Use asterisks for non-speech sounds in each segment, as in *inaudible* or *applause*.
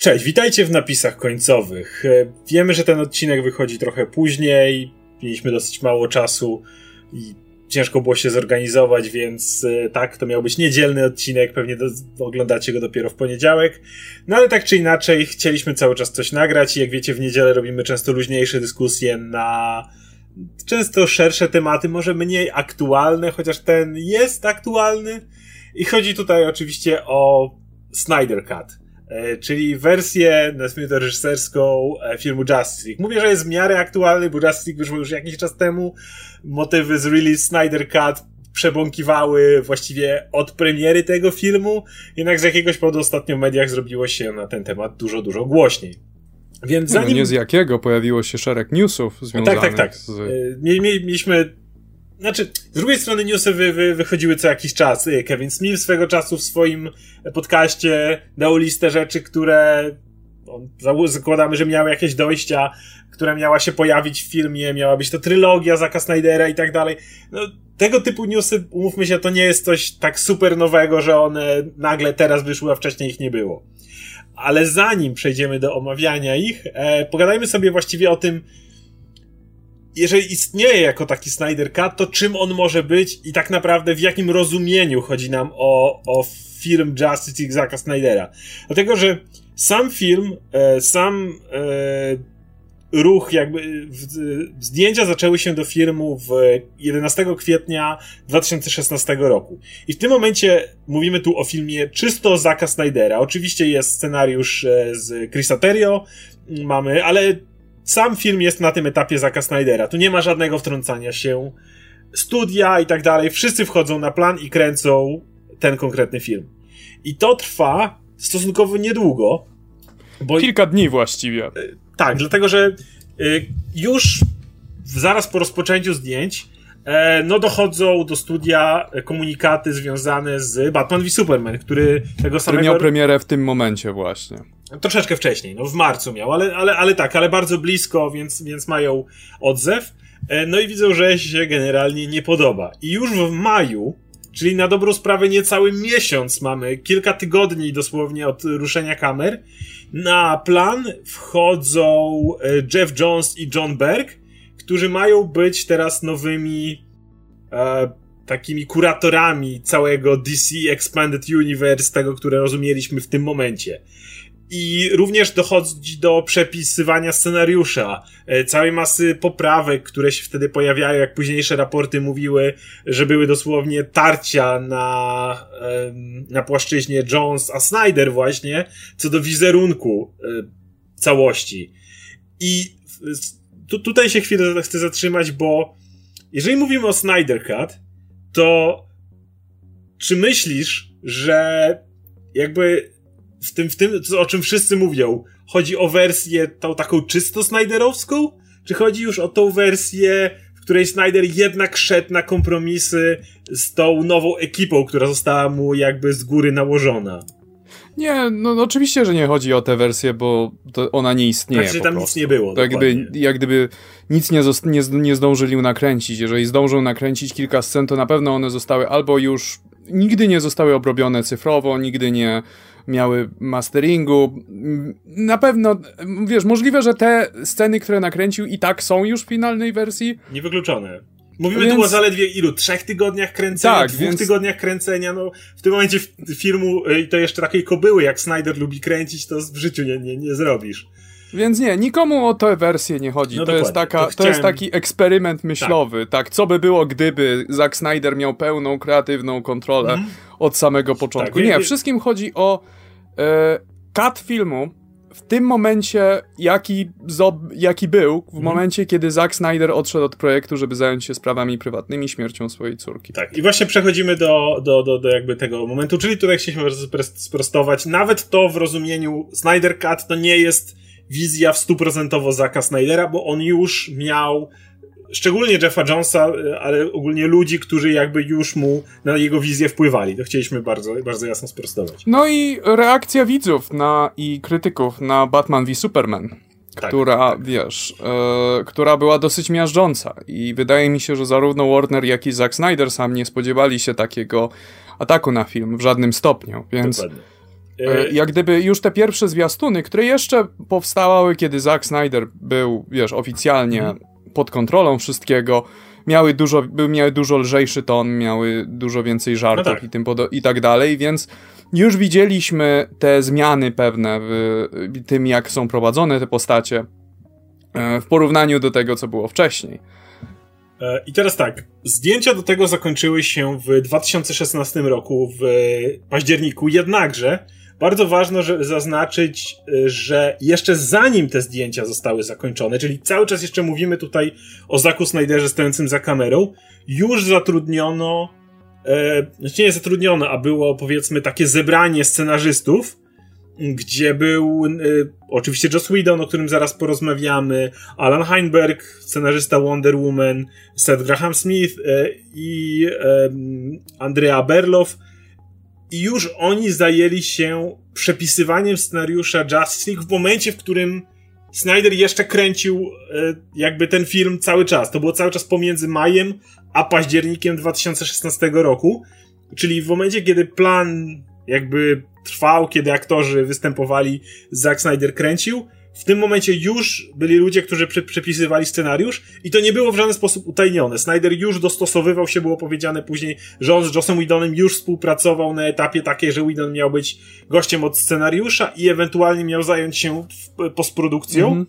Cześć, witajcie w napisach końcowych. E, wiemy, że ten odcinek wychodzi trochę później, mieliśmy dosyć mało czasu i ciężko było się zorganizować, więc e, tak, to miał być niedzielny odcinek, pewnie do, oglądacie go dopiero w poniedziałek. No ale tak czy inaczej, chcieliśmy cały czas coś nagrać i jak wiecie, w niedzielę robimy często luźniejsze dyskusje na często szersze tematy, może mniej aktualne, chociaż ten jest aktualny. I chodzi tutaj oczywiście o Snyder Cut. E, czyli wersję, nazwijmy to reżyserską e, filmu Justice League. Mówię, że jest w miarę aktualny, bo Justice League wyszło już jakiś czas temu. Motywy z release Snyder Cut przebąkiwały właściwie od premiery tego filmu, jednak z jakiegoś powodu ostatnio w mediach zrobiło się na ten temat dużo, dużo głośniej. Więc zanim... No nie z jakiego, pojawiło się szereg newsów związanych tak, tak, tak. z... E, mieliśmy znaczy, z drugiej strony newsy wy, wy, wychodziły co jakiś czas. Y, Kevin Smith swego czasu w swoim podcaście dał listę rzeczy, które zakładamy, że miały jakieś dojścia, która miała się pojawić w filmie, miała być to trylogia Zaka Snydera i tak dalej. No, tego typu newsy, umówmy się, to nie jest coś tak super nowego, że one nagle teraz wyszły, a wcześniej ich nie było. Ale zanim przejdziemy do omawiania ich, e, pogadajmy sobie właściwie o tym, jeżeli istnieje jako taki Snyder Cut, to czym on może być i tak naprawdę w jakim rozumieniu chodzi nam o, o film Justice Zacka Snydera. Dlatego, że sam film, e, sam e, ruch, jakby w, zdjęcia zaczęły się do filmu w 11 kwietnia 2016 roku. I w tym momencie mówimy tu o filmie czysto Zacka Snydera. Oczywiście jest scenariusz e, z Chrisa Terrio, mamy, ale sam film jest na tym etapie Zaka Snydera. Tu nie ma żadnego wtrącania się. Studia i tak dalej, wszyscy wchodzą na plan i kręcą ten konkretny film. I to trwa stosunkowo niedługo. Bo... Kilka dni właściwie. E, tak, dlatego że e, już zaraz po rozpoczęciu zdjęć no dochodzą do studia komunikaty związane z Batman v Superman, który tego samego... Który miał premierę w tym momencie właśnie. Troszeczkę wcześniej, no w marcu miał, ale, ale, ale tak, ale bardzo blisko, więc, więc mają odzew. E, no i widzą, że się generalnie nie podoba. I już w maju, czyli na dobrą sprawę niecały miesiąc mamy, kilka tygodni dosłownie od ruszenia kamer, na plan wchodzą e, Jeff Jones i John Berg, którzy mają być teraz nowymi e, takimi kuratorami całego DC Expanded Universe, tego, które rozumieliśmy w tym momencie. I również dochodzi do przepisywania scenariusza, e, całej masy poprawek, które się wtedy pojawiają, jak późniejsze raporty mówiły, że były dosłownie tarcia na, na płaszczyźnie Jones a Snyder właśnie, co do wizerunku e, całości. I tu, tutaj się chwilę chcę zatrzymać, bo jeżeli mówimy o Snyder Cut, to czy myślisz, że jakby w tym, w tym, o czym wszyscy mówią, chodzi o wersję tą taką czysto Snyderowską? Czy chodzi już o tą wersję, w której Snyder jednak szedł na kompromisy z tą nową ekipą, która została mu jakby z góry nałożona? Nie, no, no oczywiście, że nie chodzi o tę wersję, bo ona nie istnieje. Znaczy, tam prostu. nic nie było. Tak jakby, jak gdyby nic nie, nie, nie zdążyli nakręcić. Jeżeli zdążą nakręcić kilka scen, to na pewno one zostały albo już nigdy nie zostały obrobione cyfrowo, nigdy nie miały masteringu. Na pewno, wiesz, możliwe, że te sceny, które nakręcił i tak są już w finalnej wersji. Niewykluczone. Mówimy więc... tu o zaledwie ilu? Trzech tygodniach kręcenia? Tak, dwóch więc... tygodniach kręcenia? No, w tym momencie filmu, y, i to jeszcze takiej kobyły, jak Snyder lubi kręcić, to w życiu nie, nie, nie zrobisz. Więc nie, nikomu o tę wersję nie chodzi. No to, jest taka, to, chciałem... to, jest taki eksperyment myślowy. Tak. tak. co by było, gdyby Zack Snyder miał pełną kreatywną kontrolę mm. od samego początku. Tak, nie, wszystkim chodzi o e, cut filmu w tym momencie, jaki, jaki był, w mhm. momencie, kiedy Zack Snyder odszedł od projektu, żeby zająć się sprawami prywatnymi, śmiercią swojej córki. Tak, i właśnie przechodzimy do, do, do, do jakby tego momentu, czyli tutaj chcieliśmy sprostować. Nawet to w rozumieniu Snyder Cut to nie jest wizja w stuprocentowo Zacka Snydera, bo on już miał szczególnie Jeffa Jonesa, ale ogólnie ludzi, którzy jakby już mu na jego wizję wpływali. To chcieliśmy bardzo, bardzo jasno sprostować. No i reakcja widzów na, i krytyków na Batman v Superman. Tak, która, tak. wiesz, e, która była dosyć miażdżąca i wydaje mi się, że zarówno Warner, jak i Zack Snyder sam nie spodziewali się takiego ataku na film w żadnym stopniu, więc... E, jak gdyby już te pierwsze zwiastuny, które jeszcze powstawały, kiedy Zack Snyder był, wiesz, oficjalnie mhm. Pod kontrolą wszystkiego, miały dużo, miały dużo lżejszy ton, miały dużo więcej żartów no tak. i, tym i tak dalej, więc już widzieliśmy te zmiany pewne w tym, jak są prowadzone te postacie e, w porównaniu do tego, co było wcześniej. E, I teraz tak, zdjęcia do tego zakończyły się w 2016 roku, w październiku, jednakże bardzo ważne, żeby zaznaczyć, e, że jeszcze zanim te zdjęcia zostały zakończone, czyli cały czas jeszcze mówimy tutaj o Zaku Snyderze stojącym za kamerą, już zatrudniono, e, znaczy nie zatrudniono, a było powiedzmy takie zebranie scenarzystów, gdzie był e, oczywiście Joss Whedon, o którym zaraz porozmawiamy, Alan Heinberg, scenarzysta Wonder Woman, Seth Graham Smith e, i Andrea Berlow, i już oni zajęli się przepisywaniem scenariusza Justice League w momencie, w którym Snyder jeszcze kręcił e, jakby ten film cały czas. To było cały czas pomiędzy majem a październikiem 2016 roku. Czyli w momencie, kiedy plan jakby trwał, kiedy aktorzy występowali, Zack Snyder kręcił, w tym momencie już byli ludzie, którzy prze przepisywali scenariusz i to nie było w żaden sposób utajnione. Snyder już dostosowywał się, było powiedziane później, że on z Jossem Whedonem już współpracował na etapie takiej, że Whedon miał być gościem od scenariusza i ewentualnie miał zająć się postprodukcją. Mm -hmm.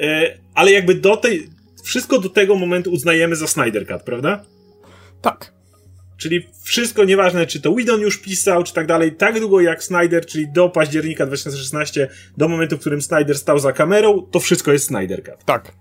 e, ale jakby do tej, wszystko do tego momentu uznajemy za Snyder Cut, prawda? Tak. Czyli wszystko, nieważne czy to Whedon już pisał, czy tak dalej, tak długo jak Snyder, czyli do października 2016, do momentu, w którym Snyder stał za kamerą, to wszystko jest Snyder Cut. Tak.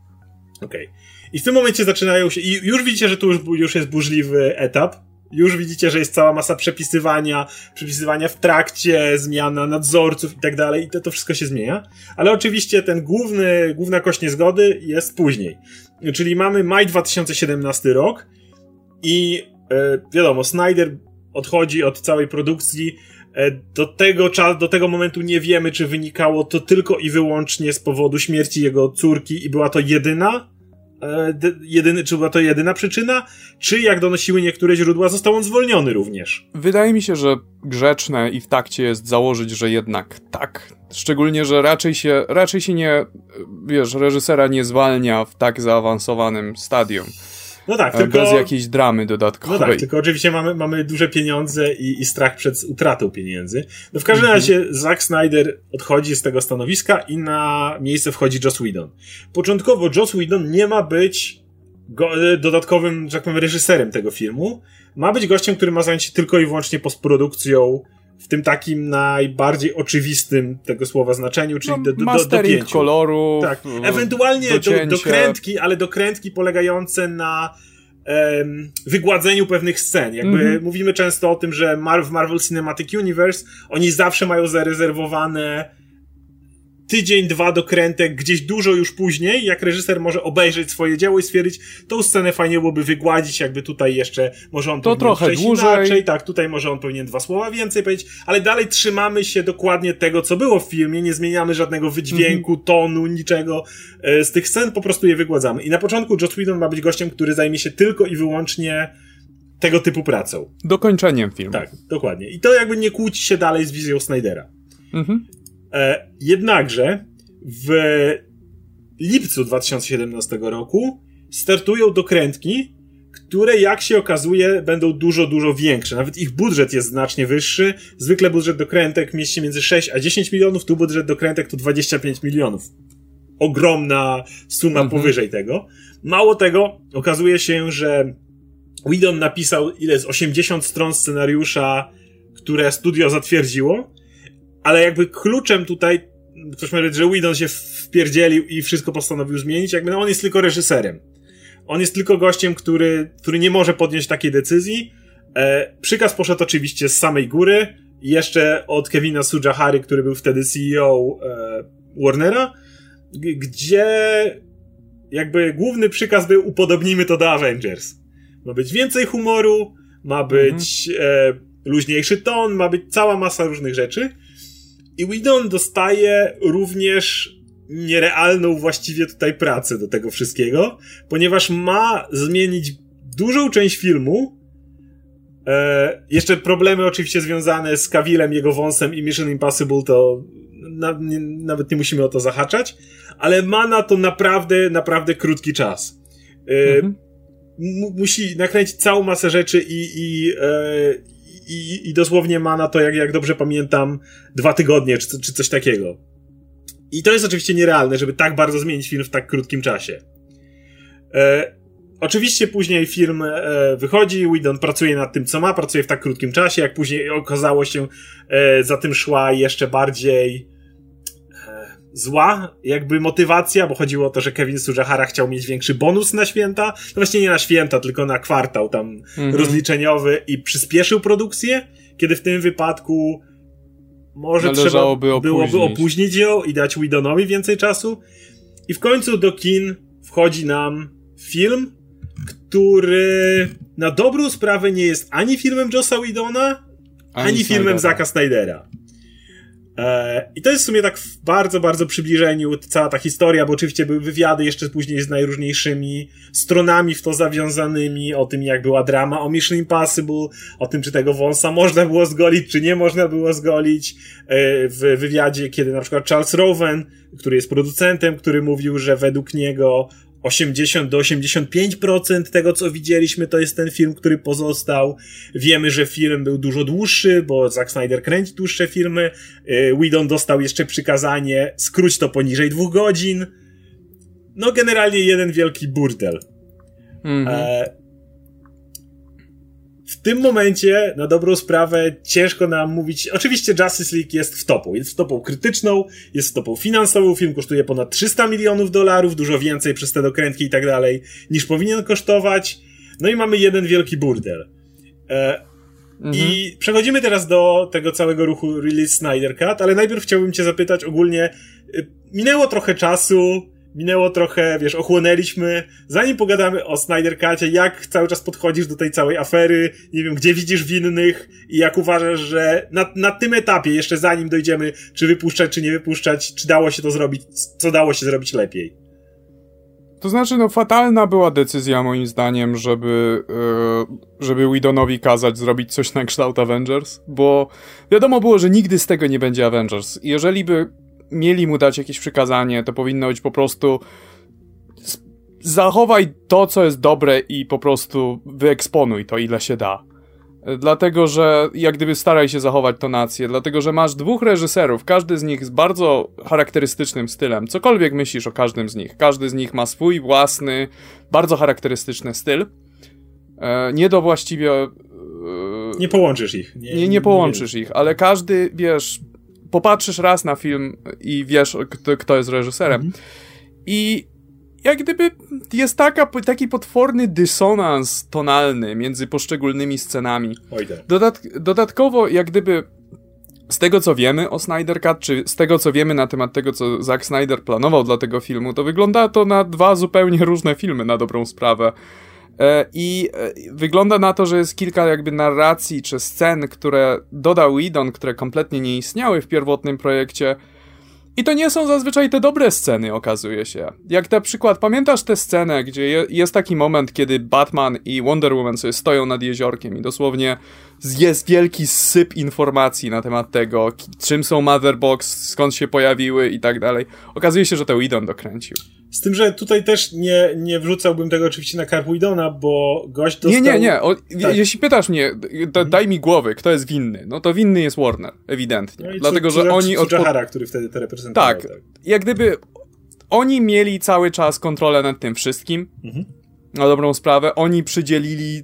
Okej. Okay. I w tym momencie zaczynają się, i już widzicie, że tu już, już jest burzliwy etap, już widzicie, że jest cała masa przepisywania, przepisywania w trakcie, zmiana nadzorców i tak dalej, i to, to wszystko się zmienia. Ale oczywiście ten główny, główna kość niezgody jest później. Czyli mamy maj 2017 rok i wiadomo, Snyder odchodzi od całej produkcji. E, do tego, do tego momentu nie wiemy, czy wynikało to tylko i wyłącznie z powodu śmierci jego córki i była to jedyna, e, jedyny, czy była to jedyna przyczyna, czy jak donosiły niektóre źródła, został on zwolniony również. Wydaje mi się, że grzeczne i w takcie jest założyć, że jednak tak. Szczególnie, że raczej się, raczej się nie, wiesz, reżysera nie zwalnia w tak zaawansowanym stadium. No tak, tylko... Bez jakiejś dramy dodatkowej. No tak, tylko oczywiście mamy, mamy duże pieniądze i, i strach przed utratą pieniędzy. No w każdym mhm. razie Zack Snyder odchodzi z tego stanowiska i na miejsce wchodzi Joss Whedon. Początkowo Joss Whedon nie ma być go, e, dodatkowym, że tak powiem, reżyserem tego filmu. Ma być gościem, który ma zająć się tylko i wyłącznie postprodukcją w tym takim najbardziej oczywistym tego słowa znaczeniu, czyli no, do, do, do, do koloru. Tak. Ewentualnie do, dokrętki, ale dokrętki polegające na um, wygładzeniu pewnych scen. Jakby mm -hmm. mówimy często o tym, że Mar w Marvel Cinematic Universe oni zawsze mają zarezerwowane tydzień, dwa dokrętek, gdzieś dużo już później, jak reżyser może obejrzeć swoje dzieło i stwierdzić, tą scenę fajnie byłoby wygładzić, jakby tutaj jeszcze może on to trochę dłużej. inaczej, tak, tutaj może on powinien dwa słowa więcej powiedzieć, ale dalej trzymamy się dokładnie tego, co było w filmie, nie zmieniamy żadnego wydźwięku, -hmm. tonu, niczego e, z tych scen, po prostu je wygładzamy. I na początku Joss Whedon ma być gościem, który zajmie się tylko i wyłącznie tego typu pracą. Dokończeniem filmu. Tak, dokładnie. I to jakby nie kłóci się dalej z wizją Snydera. Mhm. E, jednakże w lipcu 2017 roku startują dokrętki, które jak się okazuje będą dużo, dużo większe. Nawet ich budżet jest znacznie wyższy. Zwykle budżet dokrętek mieści między 6 a 10 milionów, tu budżet dokrętek to 25 milionów. Ogromna suma mhm. powyżej tego. Mało tego, okazuje się, że Whedon napisał ile z 80 stron scenariusza, które studio zatwierdziło ale jakby kluczem tutaj, ktoś może że Whedon się wpierdzielił i wszystko postanowił zmienić, jakby no on jest tylko reżyserem. On jest tylko gościem, który, który nie może podjąć takiej decyzji. E, przykaz poszedł oczywiście z samej góry, jeszcze od Kevina Sujahary, który był wtedy CEO e, Warnera, gdzie jakby główny przykaz był upodobnijmy to do Avengers. Ma być więcej humoru, ma być mhm. e, luźniejszy ton, ma być cała masa różnych rzeczy. I Whedon dostaje również nierealną właściwie tutaj pracę do tego wszystkiego, ponieważ ma zmienić dużą część filmu E, jeszcze problemy oczywiście związane z Kawilem, jego wąsem i Mission Impossible to na, nie, nawet nie musimy o to zahaczać, ale ma na to naprawdę, naprawdę krótki czas. E, mhm. Musi nakręcić całą masę rzeczy i, i, e, i, i dosłownie ma na to, jak, jak dobrze pamiętam, dwa tygodnie czy, czy coś takiego. I to jest oczywiście nierealne, żeby tak bardzo zmienić film w tak krótkim czasie. E, oczywiście później film e, wychodzi, Whedon pracuje nad tym, co ma, pracuje w tak krótkim czasie, jak później okazało się, e, za tym szła jeszcze bardziej zła jakby motywacja, bo chodziło o to, że Kevin Sujahara chciał mieć większy bonus na święta, no właśnie nie na święta, tylko na kwartał tam mhm. rozliczeniowy i przyspieszył produkcję, kiedy w tym wypadku może trzeba byłoby opóźnić ją i dać Widonowi więcej czasu. I w końcu do kin wchodzi nam film, który na dobrą sprawę nie jest ani filmem Jossa Widona, ani, ani filmem Zaka Snydera. E, I to jest w sumie tak w bardzo, bardzo przybliżeniu cała ta historia, bo oczywiście były wywiady jeszcze później z najróżniejszymi stronami w to zawiązanymi, o tym jak była drama o Mission Impossible, o tym czy tego wąsa można było zgolić, czy nie można było zgolić. E, w wywiadzie, kiedy na przykład Charles Rowan, który jest producentem, który mówił, że według niego 80 do 85% tego, co widzieliśmy, to jest ten film, który pozostał. Wiemy, że film był dużo dłuższy, bo Zack Snyder kręci dłuższe filmy. Y, Whedon dostał jeszcze przykazanie skróć to poniżej dwóch godzin. No, generalnie jeden wielki burdel. -hmm. e w tym momencie, na dobrą sprawę, ciężko nam mówić. Oczywiście Justice League jest w topu. Jest w topą krytyczną, jest w topą finansową. Film kosztuje ponad 300 milionów dolarów, dużo więcej przez te dokrętki i tak dalej, niż powinien kosztować. No i mamy jeden wielki burdel. E, mhm. I przechodzimy teraz do tego całego ruchu Release Snyder Cut, ale najpierw chciałbym cię zapytać ogólnie, y, minęło trochę czasu, minęło trochę, wiesz, ochłonęliśmy. Zanim pogadamy o Snyder jak cały czas podchodzisz do tej całej afery, nie wiem, gdzie widzisz winnych i jak uważasz, że na, na tym etapie, jeszcze zanim dojdziemy, czy wypuszczać, czy nie wypuszczać, czy dało się to zrobić, co dało się zrobić lepiej? To znaczy, no fatalna była decyzja moim zdaniem, żeby, yy, żeby Widonowi kazać zrobić coś na kształt Avengers, bo wiadomo było, że nigdy z tego nie będzie Avengers. Jeżeli by mieli mu dać jakieś przykazanie, to powinno być po prostu zachowaj to, co jest dobre i po prostu wyeksponuj to, ile się da. Dlatego, że jak gdyby staraj się zachować tonację, dlatego, że masz dwóch reżyserów, każdy z nich z bardzo charakterystycznym stylem. Cokolwiek myślisz o każdym z nich. Każdy z nich ma swój własny, bardzo charakterystyczny styl. E, nie do właściwie. E, nie połączysz ich. Nie, nie, nie połączysz nie. ich, ale każdy, wiesz, popatrzysz raz na film i wiesz, kto, kto jest reżyserem. Mhm. I jak gdyby jest taka, taki potworny dysonans tonalny między poszczególnymi scenami. Tak. Dodat dodatkowo, jak gdyby z tego co wiemy o Snyder Cut, czy z tego co wiemy na temat tego, co Zack Snyder planował dla tego filmu, to wygląda to na dwa zupełnie różne filmy na dobrą sprawę. E, I e, wygląda na to, że jest kilka jakby narracji czy scen, które dodał Whedon, które kompletnie nie istniały w pierwotnym projekcie. I to nie są zazwyczaj te dobre sceny, okazuje się. Jak na przykład, pamiętasz tę scenę, gdzie je, jest taki moment, kiedy Batman i Wonder Woman sobie stoją nad jeziorkiem i dosłownie jest wielki syp informacji na temat tego, czym są Motherbox, skąd się pojawiły i tak dalej. Okazuje się, że to Whedon dokręcił. Z tym, że tutaj też nie, nie wrzucałbym tego oczywiście na Carpuidona, bo gość dostał... Nie, nie, nie. O, tak. Jeśli pytasz mnie, to daj mi głowy, kto jest winny, no to winny jest Warner, ewidentnie. No Dlatego, że oni... Od... Jahara, który wtedy to reprezentował. Tak, tak, jak gdyby oni mieli cały czas kontrolę nad tym wszystkim. Mhm. Na dobrą sprawę. Oni przydzielili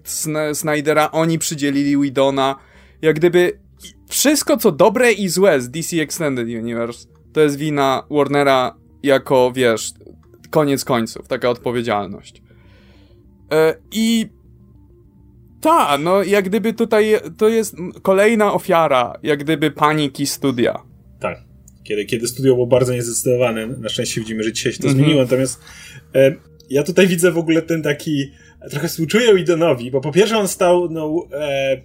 Snydera, oni przydzielili Widona. Jak gdyby wszystko, co dobre i złe z DC Extended Universe, to jest wina Warnera jako, wiesz, koniec końców, taka odpowiedzialność. E, I ta, no jak gdyby tutaj to jest kolejna ofiara, jak gdyby paniki studia. Tak. Kiedy, kiedy studio było bardzo niezdecydowane, na szczęście widzimy, że dzisiaj się to mm -hmm. zmieniło, natomiast e, ja tutaj widzę w ogóle ten taki, trochę współczuję Idonowi, bo po pierwsze on stał, no... E,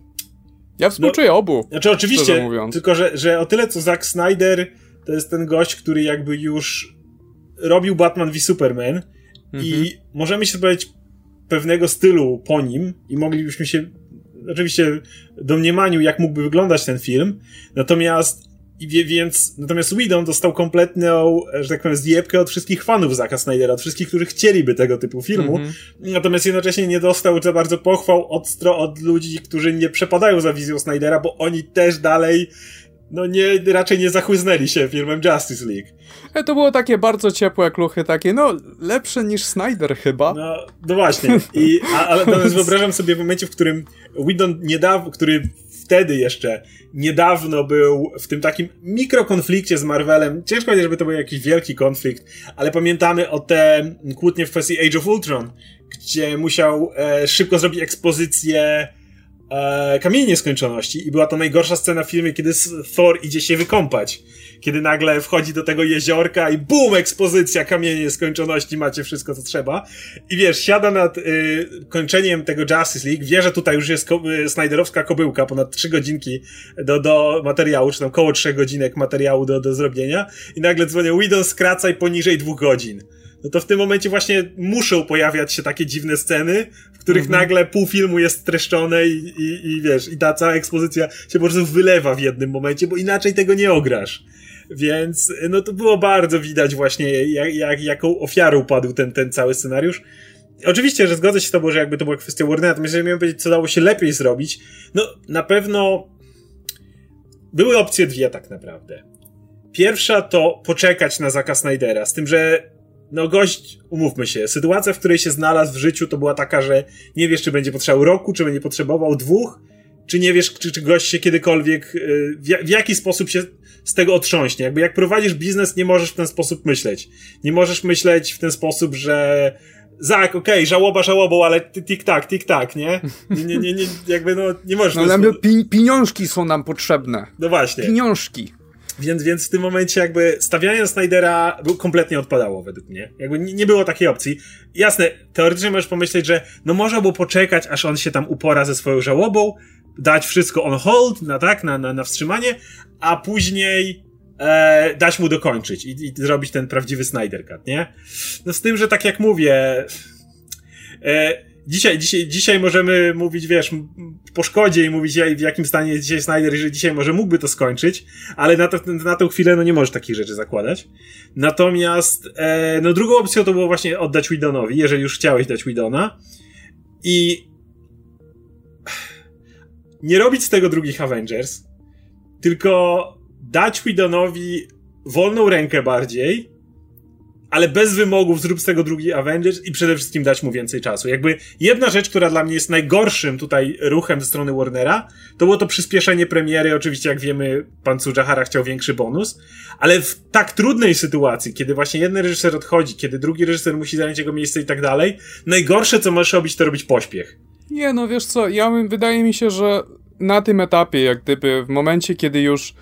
ja współczuję no, obu. Znaczy oczywiście, tylko że, że o tyle co Zack Snyder to jest ten gość, który jakby już robił Batman v Superman mhm. i możemy się spodziewać pewnego stylu po nim i moglibyśmy się oczywiście domniemaniu, jak mógłby wyglądać ten film. Natomiast i więc, natomiast Whedon dostał kompletną, że tak powiem, zjebkę od wszystkich fanów Zaka Snydera, od wszystkich, którzy chcieliby tego typu filmu. Mm -hmm. Natomiast jednocześnie nie dostał za bardzo pochwał od, od ludzi, którzy nie przepadają za wizją Snydera, bo oni też dalej no nie, raczej nie zachłyznęli się filmem Justice League. E, to było takie bardzo ciepłe kluchy, takie, no, lepsze niż Snyder chyba. No, no właśnie. I, a, ale natomiast wyobrażam sobie w momencie, w którym Whedon niedawno, który wtedy jeszcze niedawno był w tym takim mikrokonflikcie z Marvelem. Ciężko powiedzieć, żeby to był jakiś wielki konflikt, ale pamiętamy o te kłótnie w kwestii Age of Ultron, gdzie musiał e, szybko zrobić ekspozycję e, Kamieni Nieskończoności i była to najgorsza scena w filmie, kiedy Thor idzie się wykąpać. Kiedy nagle wchodzi do tego jeziorka i bum, ekspozycja Kamieni Nieskończoności, macie wszystko, co trzeba. I wiesz, siada nad y, kończeniem tego Justice League, wie, że tutaj już jest ko y, Snyderowska kobyłka, ponad trzy godzinki do, do materiału, czy tam koło trzech godzinek materiału do, do zrobienia i nagle dzwonią, Widon skracaj poniżej dwóch godzin no to w tym momencie właśnie muszą pojawiać się takie dziwne sceny, których mhm. nagle pół filmu jest streszczone i, i, i wiesz, i ta cała ekspozycja się po prostu wylewa w jednym momencie, bo inaczej tego nie ograsz. Więc no to było bardzo widać właśnie, jak, jak, jaką ofiarą padł ten, ten cały scenariusz. Oczywiście, że zgodzę się z tobą, że jakby to była kwestia Warnera, natomiast jeżeli miałem powiedzieć, co dało się lepiej zrobić, no na pewno były opcje dwie tak naprawdę. Pierwsza to poczekać na zakaz Snydera, z tym, że no gość, umówmy się, sytuacja, w której się znalazł w życiu, to była taka, że nie wiesz, czy będzie potrzebował roku, czy będzie potrzebował dwóch, czy nie wiesz, czy, czy gość się kiedykolwiek, y, w, w jaki sposób się z tego otrząśnie. Jakby jak prowadzisz biznes, nie możesz w ten sposób myśleć. Nie możesz myśleć w ten sposób, że Zak, okej, okay, żałoba żałobą, ale tik-tak, tik-tak, nie? Nie, nie, nie, nie, jakby no, nie możesz... No, ale pi pieniążki są nam potrzebne. No właśnie. Pieniążki. Więc, więc w tym momencie jakby stawianie Snydera kompletnie odpadało według mnie. Jakby nie, nie było takiej opcji. Jasne, teoretycznie możesz pomyśleć, że no można było poczekać, aż on się tam upora ze swoją żałobą, dać wszystko on hold, na tak, na, na, na wstrzymanie, a później e, dać mu dokończyć i, i zrobić ten prawdziwy Snyder Cut, nie? No z tym, że tak jak mówię, e, dzisiaj, dzisiaj, dzisiaj możemy mówić, wiesz, po szkodzie i mówić, w jakim stanie jest dzisiaj Snyder że dzisiaj może mógłby to skończyć, ale na, to, na tą chwilę no nie możesz takich rzeczy zakładać. Natomiast, e, no drugą opcją to było właśnie oddać Widonowi, jeżeli już chciałeś dać Widona i nie robić z tego drugich Avengers, tylko dać Widonowi wolną rękę bardziej, ale bez wymogów zrób z tego drugi Avengers i przede wszystkim dać mu więcej czasu. Jakby jedna rzecz, która dla mnie jest najgorszym tutaj ruchem ze strony Warnera, to było to przyspieszenie premiery. Oczywiście, jak wiemy, pan Tsujahara chciał większy bonus, ale w tak trudnej sytuacji, kiedy właśnie jeden reżyser odchodzi, kiedy drugi reżyser musi zająć jego miejsce i tak dalej, najgorsze, co możesz robić, to robić pośpiech. Nie, no wiesz co, ja wydaje mi się, że na tym etapie, jak gdyby w momencie, kiedy już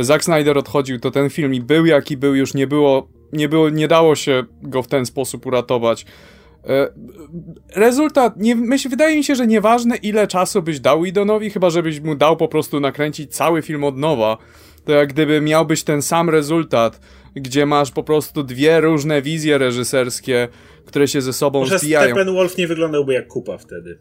Zack Snyder odchodził, to ten film i był jaki był, już nie było nie, było, nie dało się go w ten sposób uratować. E, rezultat, nie, myśl, wydaje mi się, że nieważne ile czasu byś dał Idonowi, chyba żebyś mu dał po prostu nakręcić cały film od nowa, to jak gdyby miałbyś ten sam rezultat, gdzie masz po prostu dwie różne wizje reżyserskie, które się ze sobą Może zbijają. Steppenwolf nie wyglądałby jak kupa wtedy.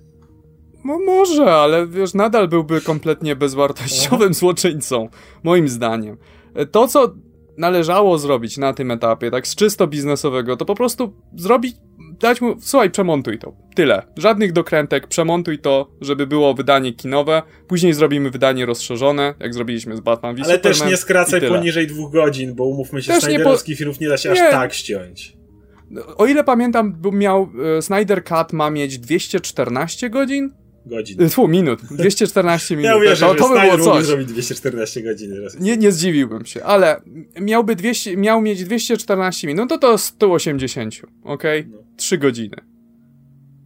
No może, ale wiesz, nadal byłby kompletnie bezwartościowym złoczyńcą, moim zdaniem. E, to, co należało zrobić na tym etapie, tak z czysto biznesowego, to po prostu zrobić, dać mu, słuchaj, przemontuj to. Tyle. Żadnych dokrętek, przemontuj to, żeby było wydanie kinowe, później zrobimy wydanie rozszerzone, jak zrobiliśmy z Batman v Ale Superman, też nie skracaj poniżej dwóch godzin, bo umówmy się, też Snyderowskich po... filmów nie da się nie. aż tak ściąć. O ile pamiętam, miał, e, Snyder Cut ma mieć 214 godzin, godzin. Tfu, minut. *laughs* 214 minut. Ja uwierzę, to, to by było coś. zrobić 214 godzin. Nie, nie zdziwiłbym się, ale miałby 200, miał mieć 214 minut, no to to 180, ok? No. 3 godziny.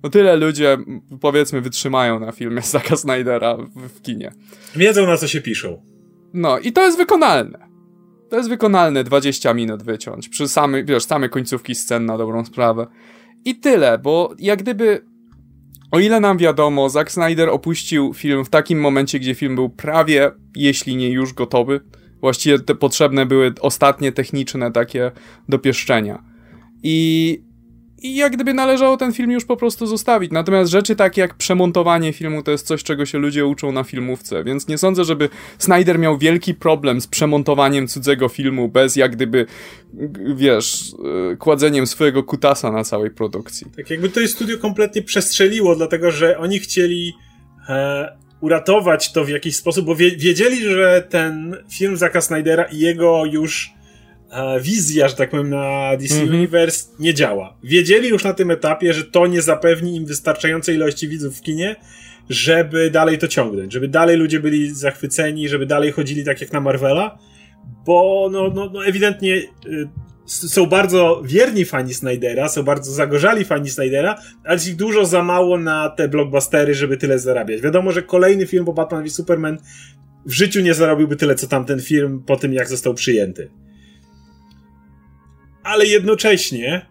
No tyle ludzie, powiedzmy, wytrzymają na filmie *laughs* Zacka Snydera w, w kinie. Wiedzą na co się piszą. No i to jest wykonalne. To jest wykonalne 20 minut wyciąć przy samej, wiesz, same końcówki scen na dobrą sprawę. I tyle, bo jak gdyby o ile nam wiadomo, Zack Snyder opuścił film w takim momencie, gdzie film był prawie, jeśli nie już gotowy. Właściwie te potrzebne były ostatnie techniczne takie dopieszczenia. I i jak gdyby należało ten film już po prostu zostawić. Natomiast rzeczy takie jak przemontowanie filmu to jest coś, czego się ludzie uczą na filmówce, więc nie sądzę, żeby Snyder miał wielki problem z przemontowaniem cudzego filmu bez jak gdyby, wiesz, e, kładzeniem swojego kutasa na całej produkcji. Tak jakby to studio kompletnie przestrzeliło, dlatego że oni chcieli e, uratować to w jakiś sposób, bo wie, wiedzieli, że ten film Zaka Snydera i jego już wizja, że tak powiem, na DC mm -hmm. Universe nie działa. Wiedzieli już na tym etapie, że to nie zapewni im wystarczającej ilości widzów w kinie, żeby dalej to ciągnąć, żeby dalej ludzie byli zachwyceni, żeby dalej chodzili tak jak na Marvela, bo no, no, no ewidentnie y, są bardzo wierni fani Snydera, są bardzo zagorzali fani Snydera, ale jest ich dużo za mało na te blockbustery, żeby tyle zarabiać. Wiadomo, że kolejny film po Batman v Superman w życiu nie zarobiłby tyle, co tamten film po tym, jak został przyjęty ale jednocześnie,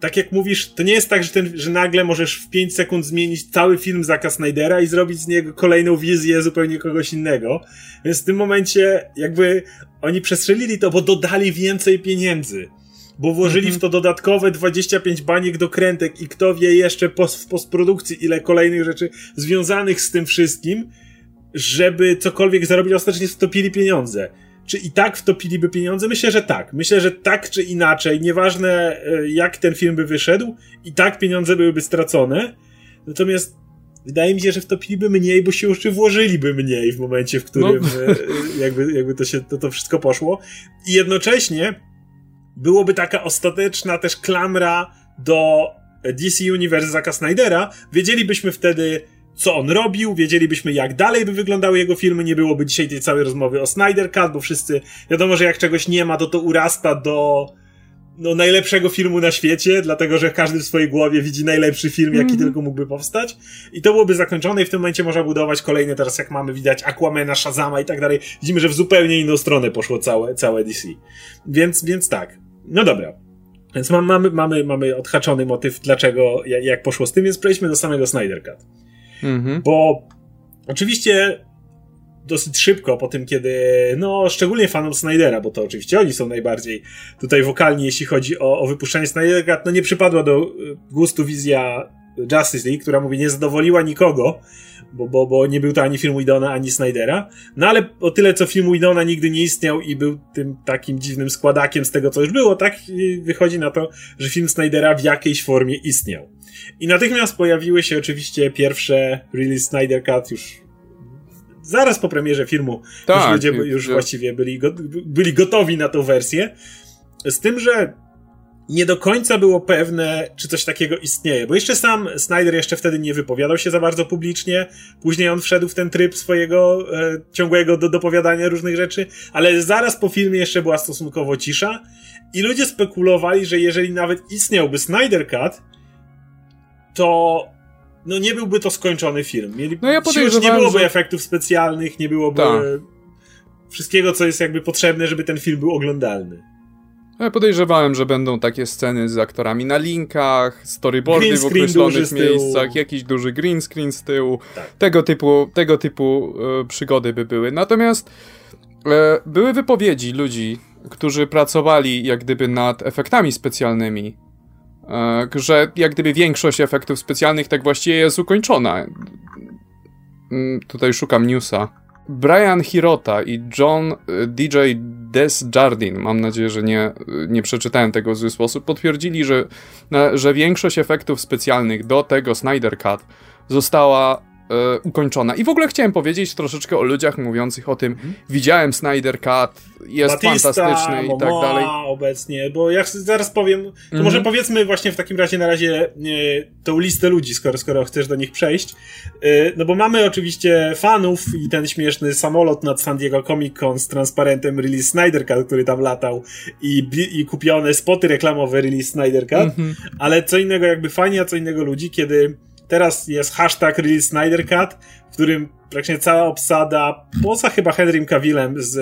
tak jak mówisz, to nie jest tak, że, ten, że nagle możesz w 5 sekund zmienić cały film Zaka Snydera i zrobić z niego kolejną wizję zupełnie kogoś innego. Więc w tym momencie jakby oni przestrzelili to, bo dodali więcej pieniędzy. Bo włożyli mm -hmm. w to dodatkowe 25 baniek do krętek i kto wie jeszcze w postprodukcji ile kolejnych rzeczy związanych z tym wszystkim, żeby cokolwiek zarobić, ostatecznie stopili pieniądze. Czy i tak wtopiliby pieniądze? Myślę, że tak. Myślę, że tak czy inaczej, nieważne e, jak ten film by wyszedł, i tak pieniądze byłyby stracone. Natomiast wydaje mi się, że wtopiliby mniej, bo się już włożyliby mniej w momencie, w którym no. E, jakby, jakby to się to, to wszystko poszło. I jednocześnie byłoby taka ostateczna też klamra do DC Universe Zaka Snydera. Wiedzielibyśmy wtedy, co on robił, wiedzielibyśmy jak dalej by wyglądały jego filmy, nie byłoby dzisiaj tej całej rozmowy o Snyder Cut, bo wszyscy, wiadomo, że jak czegoś nie ma, to to urasta do no, najlepszego filmu na świecie, dlatego że każdy w swojej głowie widzi najlepszy film, jaki mm -hmm. tylko mógłby powstać. I to byłoby zakończone i w tym momencie można budować kolejne, teraz jak mamy widać Aquamena, Shazama i tak dalej. Widzimy, że w zupełnie inną stronę poszło całe, całe DC. Więc, więc tak. No dobra. Więc mamy, mamy, mamy odhaczony motyw, dlaczego, jak poszło z tym, więc przejdźmy do samego Snyder Cut. Mhm. Bo oczywiście dosyć szybko po tym, kiedy, no, szczególnie fanom Snydera, bo to oczywiście oni są najbardziej tutaj wokalni, jeśli chodzi o, o wypuszczanie Snydera, no nie przypadła do y, gustu wizja Justice League, która mówi, nie zadowoliła nikogo, bo, bo, bo nie był to ani film Widona, ani Snydera. No ale o tyle, co film Widona nigdy nie istniał i był tym takim dziwnym składakiem z tego, co już było, tak wychodzi na to, że film Snydera w jakiejś formie istniał. I natychmiast pojawiły się oczywiście pierwsze release Snyder Cut już zaraz po premierze filmu. Tak, już ludzie już właściwie byli, go, byli gotowi na tą wersję. Z tym, że nie do końca było pewne, czy coś takiego istnieje, bo jeszcze sam Snyder jeszcze wtedy nie wypowiadał się za bardzo publicznie, później on wszedł w ten tryb swojego e, ciągłego do dopowiadania różnych rzeczy, ale zaraz po filmie jeszcze była stosunkowo cisza i ludzie spekulowali, że jeżeli nawet istniałby Snyder Cut, to no nie byłby to skończony film. Mieli, no ja już nie byłoby że... efektów specjalnych, nie byłoby Ta. wszystkiego, co jest jakby potrzebne, żeby ten film był oglądalny. Ja podejrzewałem, że będą takie sceny z aktorami na linkach, storyboardy w określonych miejscach, jakiś duży green screen z tyłu. Tak. Tego typu, tego typu e, przygody by były. Natomiast e, były wypowiedzi ludzi, którzy pracowali jak gdyby nad efektami specjalnymi E, że jak gdyby większość efektów specjalnych tak właściwie jest ukończona. Mm, tutaj szukam newsa. Brian Hirota i John e, DJ Desjardins, mam nadzieję, że nie, nie przeczytałem tego w zły sposób, potwierdzili, że, że większość efektów specjalnych do tego Snyder Cut została e, ukończona. I w ogóle chciałem powiedzieć troszeczkę o ludziach mówiących o tym, mm. widziałem Snyder Cut, jest Batista, fantastyczny i tak dalej. obecnie, bo jak zaraz powiem, to mm. może powiedzmy właśnie w takim razie na razie nie, tą listę ludzi, skoro, skoro chcesz do nich przejść. E, no bo mamy oczywiście fanów i ten śmieszny samolot nad San Diego Comic Con z transparentem release Snyder Cut, który tam latał i, i kupione spoty reklamowe release Snyder Cut, -hmm. ale co innego jakby fani, a co innego ludzi, kiedy Teraz jest hashtag release Snyder Cut, w którym praktycznie cała obsada, poza chyba Henrym Cavillem z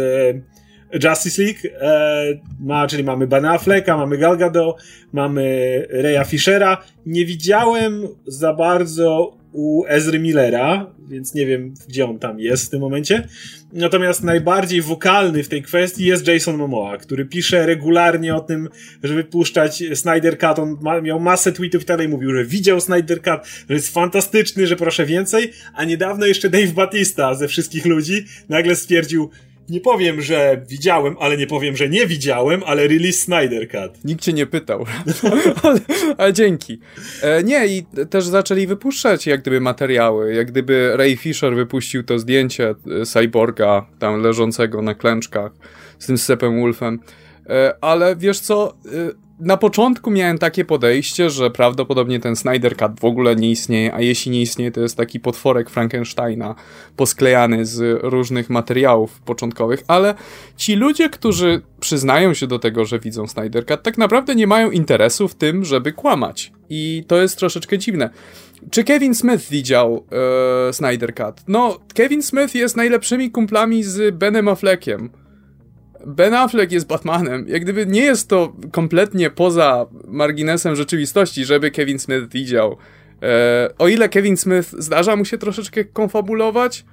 e, Justice League, e, ma, czyli mamy Ben Afflecka, mamy Gal Gadot, mamy Raya Fishera. Nie widziałem za bardzo u Ezry Millera, więc nie wiem, gdzie on tam jest w tym momencie. Natomiast najbardziej wokalny w tej kwestii jest Jason Momoa, który pisze regularnie o tym, żeby puszczać Snyder Cut. On ma, miał masę tweetów i dalej mówił, że widział Snyder Cut, że jest fantastyczny, że proszę więcej, a niedawno jeszcze Dave Batista ze wszystkich ludzi nagle stwierdził, nie powiem, że widziałem, ale nie powiem, że nie widziałem, ale release Snyder Cut. Nikt cię nie pytał, ale, *laughs* ale, dzięki. E, nie, i też zaczęli wypuszczać jak gdyby materiały, jak gdyby Ray Fisher wypuścił to zdjęcie e, cyborga tam leżącego na klęczkach z tym Stepem Wolfem. E, ale wiesz co, e, na początku miałem takie podejście, że prawdopodobnie ten Snyder Cut w ogóle nie istnieje, a jeśli nie istnieje, to jest taki potworek Frankensteina posklejany z różnych materiałów początkowych, ale ci ludzie, którzy przyznają się do tego, że widzą Snyder Cut, tak naprawdę nie mają interesu w tym, żeby kłamać. I to jest troszeczkę dziwne. Czy Kevin Smith widział e, Snyder Cut? No, Kevin Smith jest najlepszymi kumplami z Benem Affleckiem Ben Affleck jest Batmanem. Jak gdyby nie jest to kompletnie poza marginesem rzeczywistości, żeby Kevin Smith widział. E, o ile Kevin Smith zdarza mu się troszeczkę konfabulować,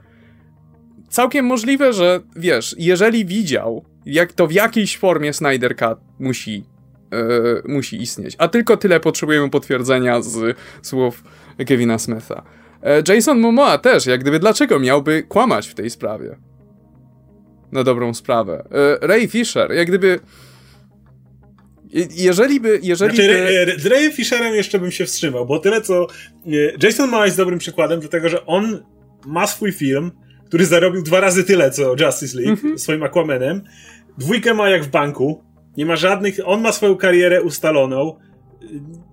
całkiem możliwe, że wiesz, jeżeli widział, jak to w jakiejś formie Snyder Cut musi, e, musi istnieć. A tylko tyle potrzebujemy potwierdzenia z słów Kevina Smitha. E, Jason Momoa też, jak gdyby dlaczego miałby kłamać w tej sprawie? Na dobrą sprawę. E, Ray Fisher, jak gdyby. Jeżeli by. Jeżeli znaczy, by... Z Rayem Fisherem jeszcze bym się wstrzymał, bo tyle co. Jason Momoa jest dobrym przykładem, dlatego że on ma swój film, który zarobił dwa razy tyle co Justice League mm -hmm. swoim Aquamanem. Dwójkę ma jak w banku. Nie ma żadnych. On ma swoją karierę ustaloną.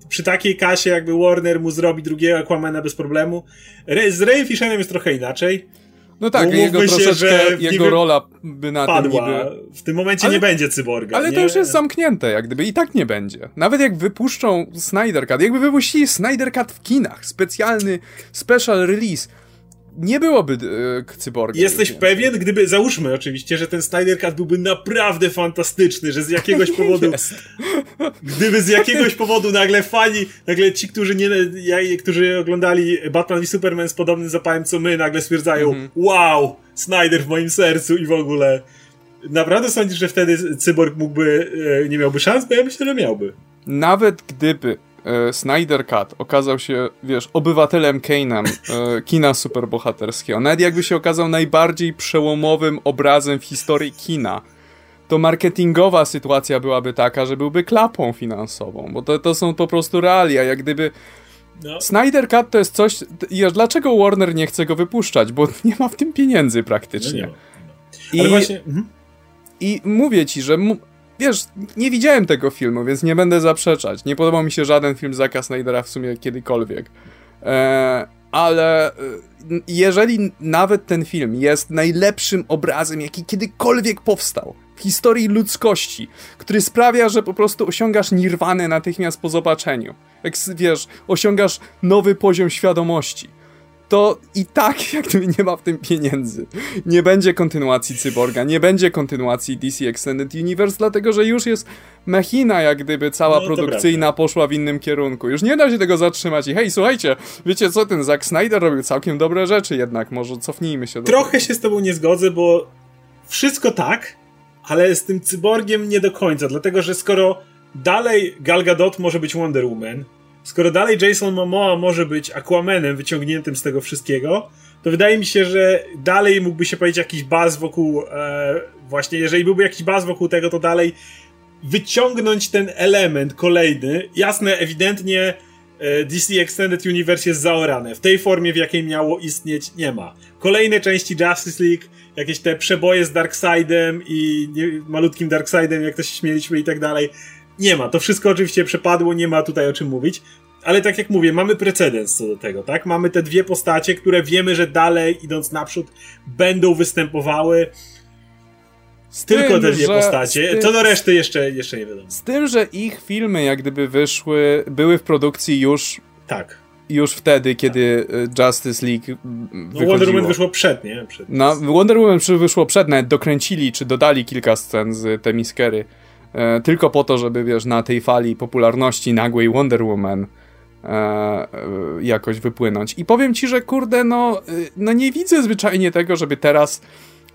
Przy takiej kasie, jakby Warner mu zrobi drugiego Aquamana bez problemu. Z Rayem Fisherem jest trochę inaczej. No tak, jego się, troszeczkę, jego rola by na padła. tym niby... W tym momencie ale, nie będzie cyborga. Ale nie? to już jest zamknięte, jak gdyby i tak nie będzie. Nawet jak wypuszczą Snyder Cut, jakby wypuścili Snyder Cut w kinach, specjalny special release, nie byłoby e, cyborga. Jesteś pewien, gdyby, załóżmy oczywiście, że ten Snyder Cut byłby naprawdę fantastyczny, że z jakiegoś *laughs* powodu, jest. gdyby z jakiegoś powodu nagle fani, nagle ci, którzy nie, którzy oglądali Batman i Superman z podobnym zapałem co my, nagle stwierdzają, mhm. wow, Snyder w moim sercu i w ogóle. Naprawdę sądzisz, że wtedy cyborg mógłby, e, nie miałby szans? Bo ja myślę, że miałby. Nawet gdyby Snyder Cut okazał się, wiesz, obywatelem Kane'em e, kina superbohaterskiego, nawet jakby się okazał najbardziej przełomowym obrazem w historii kina, to marketingowa sytuacja byłaby taka, że byłby klapą finansową, bo to, to są po prostu realia, jak gdyby no. Snyder Cut to jest coś. Dlaczego Warner nie chce go wypuszczać? Bo *laughs* nie ma w tym pieniędzy praktycznie. No. I, właśnie... mhm. I mówię ci, że wiesz, nie widziałem tego filmu, więc nie będę zaprzeczać. Nie podobał mi się żaden film Zaka Snydera w sumie kiedykolwiek. E, ale e, jeżeli nawet ten film jest najlepszym obrazem, jaki kiedykolwiek powstał w historii ludzkości, który sprawia, że po prostu osiągasz nirwanę natychmiast po zobaczeniu. Jak wiesz, osiągasz nowy poziom świadomości to i tak *laughs* jak gdyby nie ma w tym pieniędzy. Nie będzie kontynuacji Cyborga, nie będzie kontynuacji DC Extended Universe, dlatego że już jest machina, jak gdyby cała no, produkcyjna poszła w innym kierunku. Już nie da się tego zatrzymać i hej, słuchajcie, wiecie co, ten Zack Snyder robił całkiem dobre rzeczy jednak, może cofnijmy się do Trochę tego. się z tobą nie zgodzę, bo wszystko tak, ale z tym Cyborgiem nie do końca, dlatego że skoro dalej Gal Gadot może być Wonder Woman, skoro dalej Jason Momoa może być Aquamanem wyciągniętym z tego wszystkiego, to wydaje mi się, że dalej mógłby się powiedzieć jakiś baz wokół, e, właśnie jeżeli byłby jakiś baz wokół tego, to dalej wyciągnąć ten element kolejny. Jasne, ewidentnie e, DC Extended Universe jest zaorane. W tej formie, w jakiej miało istnieć, nie ma. Kolejne części Justice League, jakieś te przeboje z Darkseidem i nie, malutkim Darkseidem, jak to się śmieliśmy i tak dalej, nie ma. To wszystko oczywiście przepadło, nie ma tutaj o czym mówić. Ale tak jak mówię, mamy precedens co do tego, tak? Mamy te dwie postacie, które wiemy, że dalej, idąc naprzód, będą występowały. Z Tylko tym, te dwie postacie. Tym, to do reszty jeszcze, jeszcze nie wiadomo. Z tym, że ich filmy jak gdyby wyszły, były w produkcji już. Tak. Już wtedy, kiedy tak. Justice League no, Wonder Woman wyszło przed, nie? Przed. No, Wonder Woman wyszło przed, nawet dokręcili, czy dodali kilka scen z Temiskery. E, tylko po to, żeby wiesz, na tej fali popularności nagłej Wonder Woman e, jakoś wypłynąć. I powiem ci, że kurde, no, no nie widzę zwyczajnie tego, żeby teraz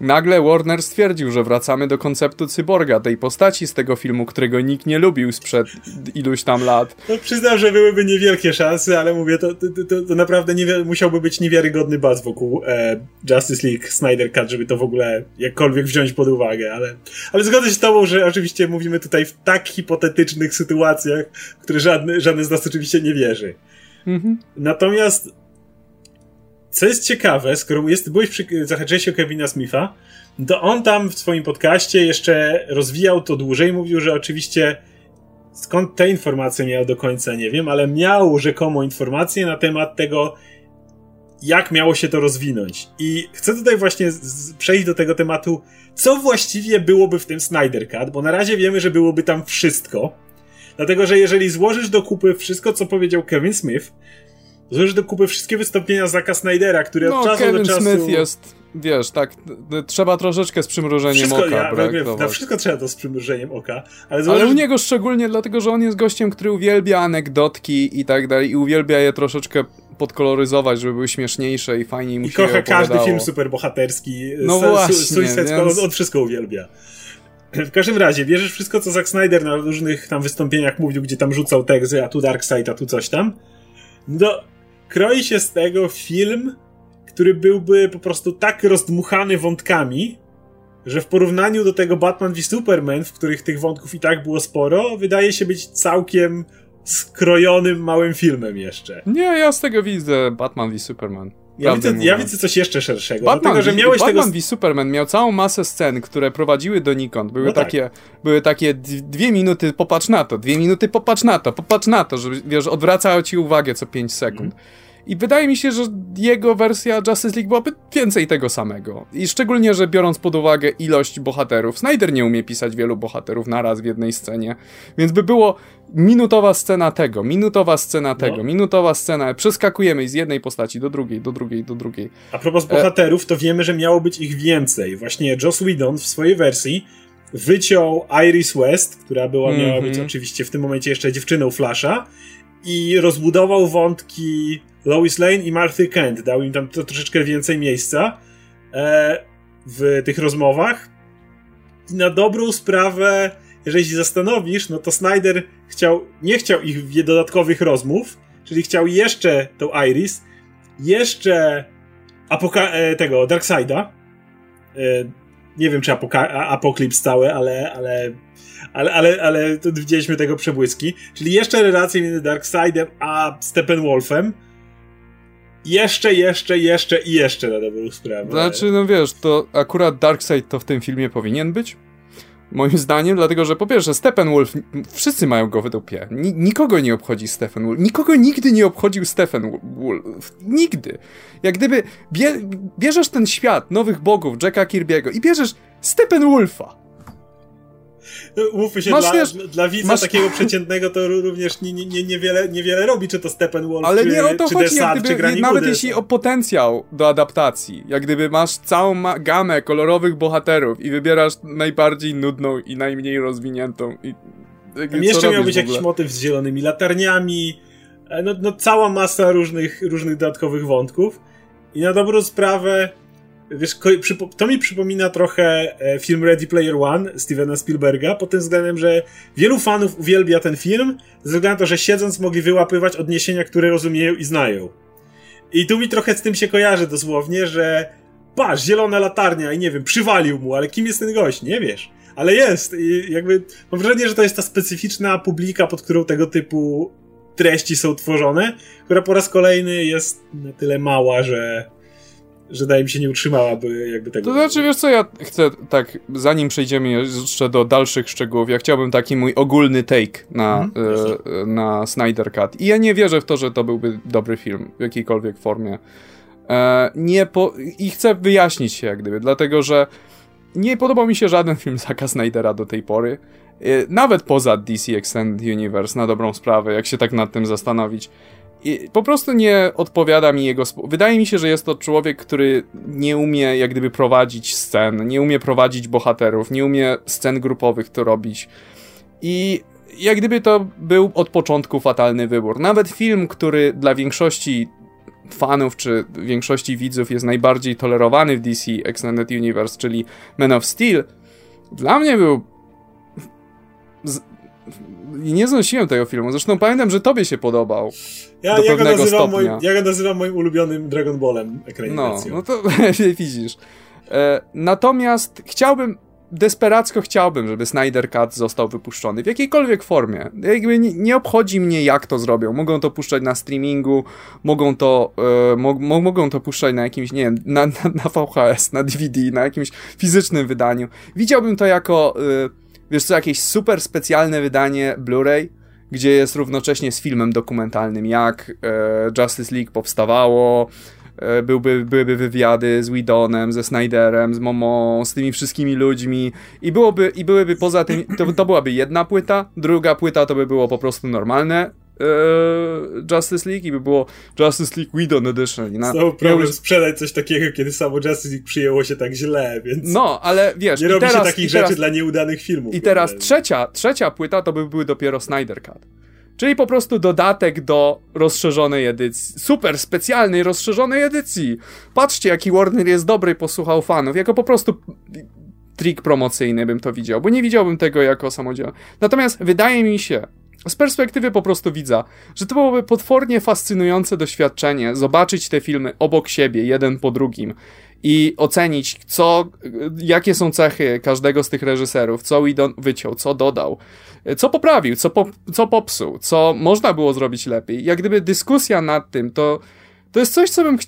Nagle Warner stwierdził, że wracamy do konceptu cyborga, tej postaci z tego filmu, którego nikt nie lubił sprzed iluś tam lat. No przyznam, że byłyby niewielkie szanse, ale mówię, to, to, to, to naprawdę musiałby być niewiarygodny buzz wokół e, Justice League Snyder Cut, żeby to w ogóle jakkolwiek wziąć pod uwagę, ale, ale zgodzę się z tobą, że oczywiście mówimy tutaj w tak hipotetycznych sytuacjach, które żadny, żaden z nas oczywiście nie wierzy. Mhm. Natomiast co jest ciekawe, skoro jest, byłeś przy, o Kevina Smitha, to on tam w swoim podcaście jeszcze rozwijał to dłużej, mówił, że oczywiście skąd te informacje miał do końca nie wiem, ale miał rzekomo informacje na temat tego, jak miało się to rozwinąć. I chcę tutaj właśnie przejść do tego tematu, co właściwie byłoby w tym Snyder Cut, bo na razie wiemy, że byłoby tam wszystko. Dlatego, że jeżeli złożysz do kupy wszystko, co powiedział Kevin Smith, Złożysz do kupy wszystkie wystąpienia Zaka Snydera, który no, od czasu Kevin do czasu... Smith jest, wiesz, tak, trzeba troszeczkę z przymrużeniem wszystko, oka ja, braktować. Na wszystko trzeba to z przymrużeniem oka. Ale, ale u niego szczególnie dlatego, że on jest gościem, który uwielbia anegdotki i tak dalej i uwielbia je troszeczkę podkoloryzować, żeby były śmieszniejsze i fajniej mu I się kocha każdy film superbohaterski. No właśnie, Suicide więc... on wszystko uwielbia. W każdym razie, bierzesz wszystko, co Zack Snyder na różnych tam wystąpieniach mówił, gdzie tam rzucał teksty, a tu Darkseid, a tu coś tam. No, kroi się z tego film, który byłby po prostu tak rozdmuchany wątkami, że w porównaniu do tego Batman v Superman, w których tych wątków i tak było sporo, wydaje się być całkiem skrojonym małym filmem jeszcze. Nie, ja z tego widzę Batman v Superman. Ja widzę, ja widzę, coś jeszcze szerszego. Batman, dlatego, że miałeś Batman tego... v Superman miał całą masę scen, które prowadziły donikąd. Były, no tak. takie, były takie dwie minuty, popatrz na to, dwie minuty, popatrz na to, popatrz na to, że wiesz, odwracało ci uwagę co pięć sekund. Mm. I wydaje mi się, że jego wersja Justice League byłaby więcej tego samego. I szczególnie, że biorąc pod uwagę ilość bohaterów, Snyder nie umie pisać wielu bohaterów naraz w jednej scenie, więc by było minutowa scena tego, minutowa scena tego, no. minutowa scena, przeskakujemy z jednej postaci do drugiej, do drugiej, do drugiej. A propos e, bohaterów, to wiemy, że miało być ich więcej. Właśnie Joss Whedon w swojej wersji wyciął Iris West, która była, mm -hmm. miała być mhm. oczywiście w tym momencie jeszcze dziewczyną Flasha i rozbudował wątki Lois Lane i Marthy Kent. Dał im tam to troszeczkę więcej miejsca e, w tych rozmowach. I na dobrą sprawę, jeżeli się zastanowisz, no to Snyder chciał, nie chciał ich dodatkowych rozmów, czyli chciał jeszcze tą Iris, jeszcze apoka- e, tego Darkseida. E, nie wiem, czy apoka- Apoklips całe, ale, ale, ale, ale, ale widzieliśmy tego przebłyski. Czyli jeszcze relacje między Darkseidem a Steppenwolfem jeszcze, jeszcze, jeszcze i jeszcze na dobrą sprawę. Znaczy, no wiesz, to akurat Darkseid to w tym filmie powinien być. Moim zdaniem, dlatego że po pierwsze, Steppenwolf, wszyscy mają go w dupie. nikogo nie obchodzi Steppenwolf. Nikogo nigdy nie obchodził Steppenwolf. Nigdy. Jak gdyby bie bierzesz ten świat nowych bogów, Jacka Kirby'ego i bierzesz Steppenwolfa Mówmy się, masz, dla, wiesz, dla widza masz... takiego przeciętnego to również nie, nie, niewiele, niewiele robi, czy to Steppenwolf, Ale czy, nie o to czy chodzi, Desad, gdyby, czy Nawet jeśli o potencjał do adaptacji, jak gdyby masz całą gamę kolorowych bohaterów i wybierasz najbardziej nudną i najmniej rozwiniętą i jakby, jeszcze miał być jakiś motyw z zielonymi latarniami, e, no, no cała masa różnych, różnych dodatkowych wątków. I na dobrą sprawę Wiesz, to mi przypomina trochę e, film Ready Player One Stevena Spielberga, pod tym względem, że wielu fanów uwielbia ten film, ze względu na to, że siedząc mogli wyłapywać odniesienia, które rozumieją i znają. I tu mi trochę z tym się kojarzy dosłownie, że patrz, zielona latarnia i nie wiem, przywalił mu, ale kim jest ten gość? Nie wiesz. Ale jest i jakby mam wrażenie, że to jest ta specyficzna publika, pod którą tego typu treści są tworzone, która po raz kolejny jest na tyle mała, że że daje mi się nie utrzymałaby jakby tego. To znaczy, wiesz co, ja chcę tak, zanim przejdziemy jeszcze do dalszych szczegółów, ja chciałbym taki mój ogólny take na, mhm, e, na Snyder Cut. I ja nie wierzę w to, że to byłby dobry film w jakiejkolwiek formie. E, nie po... I chcę wyjaśnić się jak gdyby, dlatego że nie podobał mi się żaden *laughs* film Zacka Snydera do tej pory. E, nawet poza DC Extended Universe, na dobrą sprawę, jak się tak nad tym zastanowić. Po prostu nie odpowiada mi jego. Wydaje mi się, że jest to człowiek, który nie umie jak gdyby prowadzić scen, nie umie prowadzić bohaterów, nie umie scen grupowych to robić. I jak gdyby to był od początku fatalny wybór. Nawet film, który dla większości fanów czy większości widzów jest najbardziej tolerowany w DC Extended Universe, czyli Man of Steel, dla mnie był. Nie znosiłem tego filmu. Zresztą pamiętam, że tobie się podobał. Ja, do ja, go nazywam moim, ja go nazywam moim ulubionym Dragon Ballem ekranizacją. No, no to *laughs* widzisz. E, natomiast chciałbym desperacko chciałbym, żeby Snyder Cut został wypuszczony w jakiejkolwiek formie. Jakby nie, nie obchodzi mnie, jak to zrobią. Mogą to puszczać na streamingu, mogą to, e, mo, mogą to puszczać na jakimś, nie wiem, na, na, na, VHS, na DVD, na jakimś fizycznym wydaniu. Widziałbym to jako, e, wiesz co, jakieś super specjalne wydanie Blu-ray, gdzie jest równocześnie z filmem dokumentalnym, jak e, Justice League powstawało, E, byłby, byłyby wywiady z Widonem, ze Snyderem, z Momą, z tymi wszystkimi ludźmi i byłoby, i byłyby poza tym, to, to byłaby jedna płyta, druga płyta to by było po prostu normalne Justice League i by było Justice League Widon Edition. Na, Znowu problem sprzedać coś takiego, kiedy samo Justice League przyjęło się tak źle, więc... No, ale wiesz... Nie robi teraz, się takich rzeczy dla nieudanych filmów. I teraz trzecia, trzecia płyta to by były dopiero Snyder Cut. Czyli po prostu dodatek do rozszerzonej edycji. Super, specjalnej, rozszerzonej edycji. Patrzcie, jaki Warner jest dobry, posłuchał fanów. Jako po prostu trik promocyjny bym to widział, bo nie widziałbym tego jako samodzielny. Natomiast wydaje mi się, z perspektywy po prostu widza, że to byłoby potwornie fascynujące doświadczenie zobaczyć te filmy obok siebie, jeden po drugim i ocenić, co, jakie są cechy każdego z tych reżyserów, co Whedon wyciął, co dodał, co poprawił, co, po, co popsuł, co można było zrobić lepiej. Jak gdyby dyskusja nad tym, to, to jest coś, co bym ch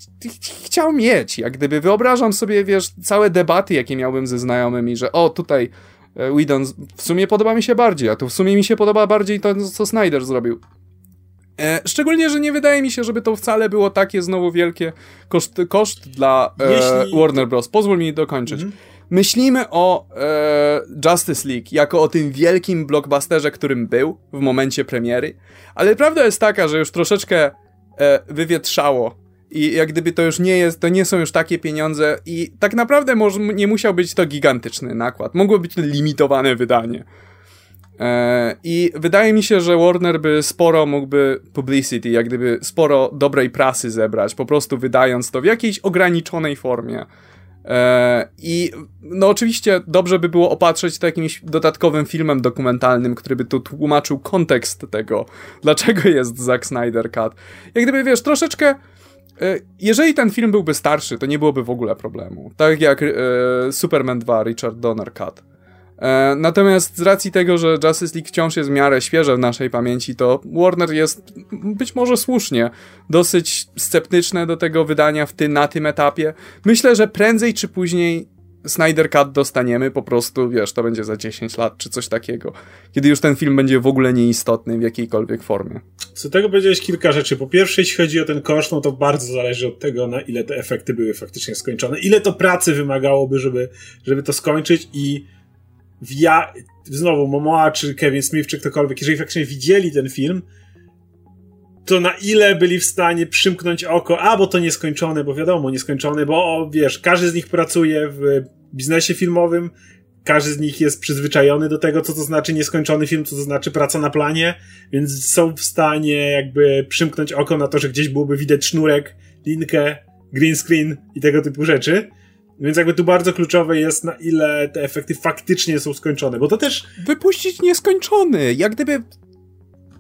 chciał mieć. Jak gdyby wyobrażam sobie, wiesz, całe debaty, jakie miałbym ze znajomymi, że o, tutaj Whedon w sumie podoba mi się bardziej, a tu w sumie mi się podoba bardziej to, co Snyder zrobił. E, szczególnie, że nie wydaje mi się, żeby to wcale było takie znowu wielkie koszt, koszt dla e, Jeśli... Warner Bros. Pozwól mi dokończyć. Mhm. Myślimy o e, Justice League jako o tym wielkim blockbusterze, którym był w momencie premiery, ale prawda jest taka, że już troszeczkę e, wywietrzało i jak gdyby to już nie jest, to nie są już takie pieniądze i tak naprawdę może, nie musiał być to gigantyczny nakład. Mogło być to limitowane wydanie. E, I wydaje mi się, że Warner by sporo mógłby publicity, jak gdyby sporo dobrej prasy zebrać, po prostu wydając to w jakiejś ograniczonej formie. E, I no oczywiście dobrze by było opatrzeć to jakimś dodatkowym filmem dokumentalnym, który by tu tłumaczył kontekst tego, dlaczego jest Zack Snyder Cut. Jak gdyby, wiesz, troszeczkę jeżeli ten film byłby starszy, to nie byłoby w ogóle problemu. Tak jak e, Superman 2 Richard Donner Cut. E, natomiast z racji tego, że Justice League wciąż jest w miarę świeże w naszej pamięci, to Warner jest być może słusznie dosyć sceptyczne do tego wydania w ty, na tym etapie. Myślę, że prędzej czy później Snyder Cut dostaniemy, po prostu, wiesz, to będzie za 10 lat czy coś takiego, kiedy już ten film będzie w ogóle nieistotny w jakiejkolwiek formie. Co tego powiedziałeś kilka rzeczy. Po pierwsze, jeśli chodzi o ten koszt, no to bardzo zależy od tego, na ile te efekty były faktycznie skończone, ile to pracy wymagałoby, żeby, żeby to skończyć? I ja, znowu Momoa, czy Kevin Smith, czy ktokolwiek, jeżeli faktycznie widzieli ten film, to na ile byli w stanie przymknąć oko, a bo to nieskończone, bo wiadomo, nieskończone, bo o, wiesz, każdy z nich pracuje w biznesie filmowym, każdy z nich jest przyzwyczajony do tego, co to znaczy nieskończony film, co to znaczy praca na planie, więc są w stanie jakby przymknąć oko na to, że gdzieś byłoby widać sznurek, linkę, green screen i tego typu rzeczy. Więc jakby tu bardzo kluczowe jest, na ile te efekty faktycznie są skończone, bo to też... Wypuścić nieskończony, jak gdyby...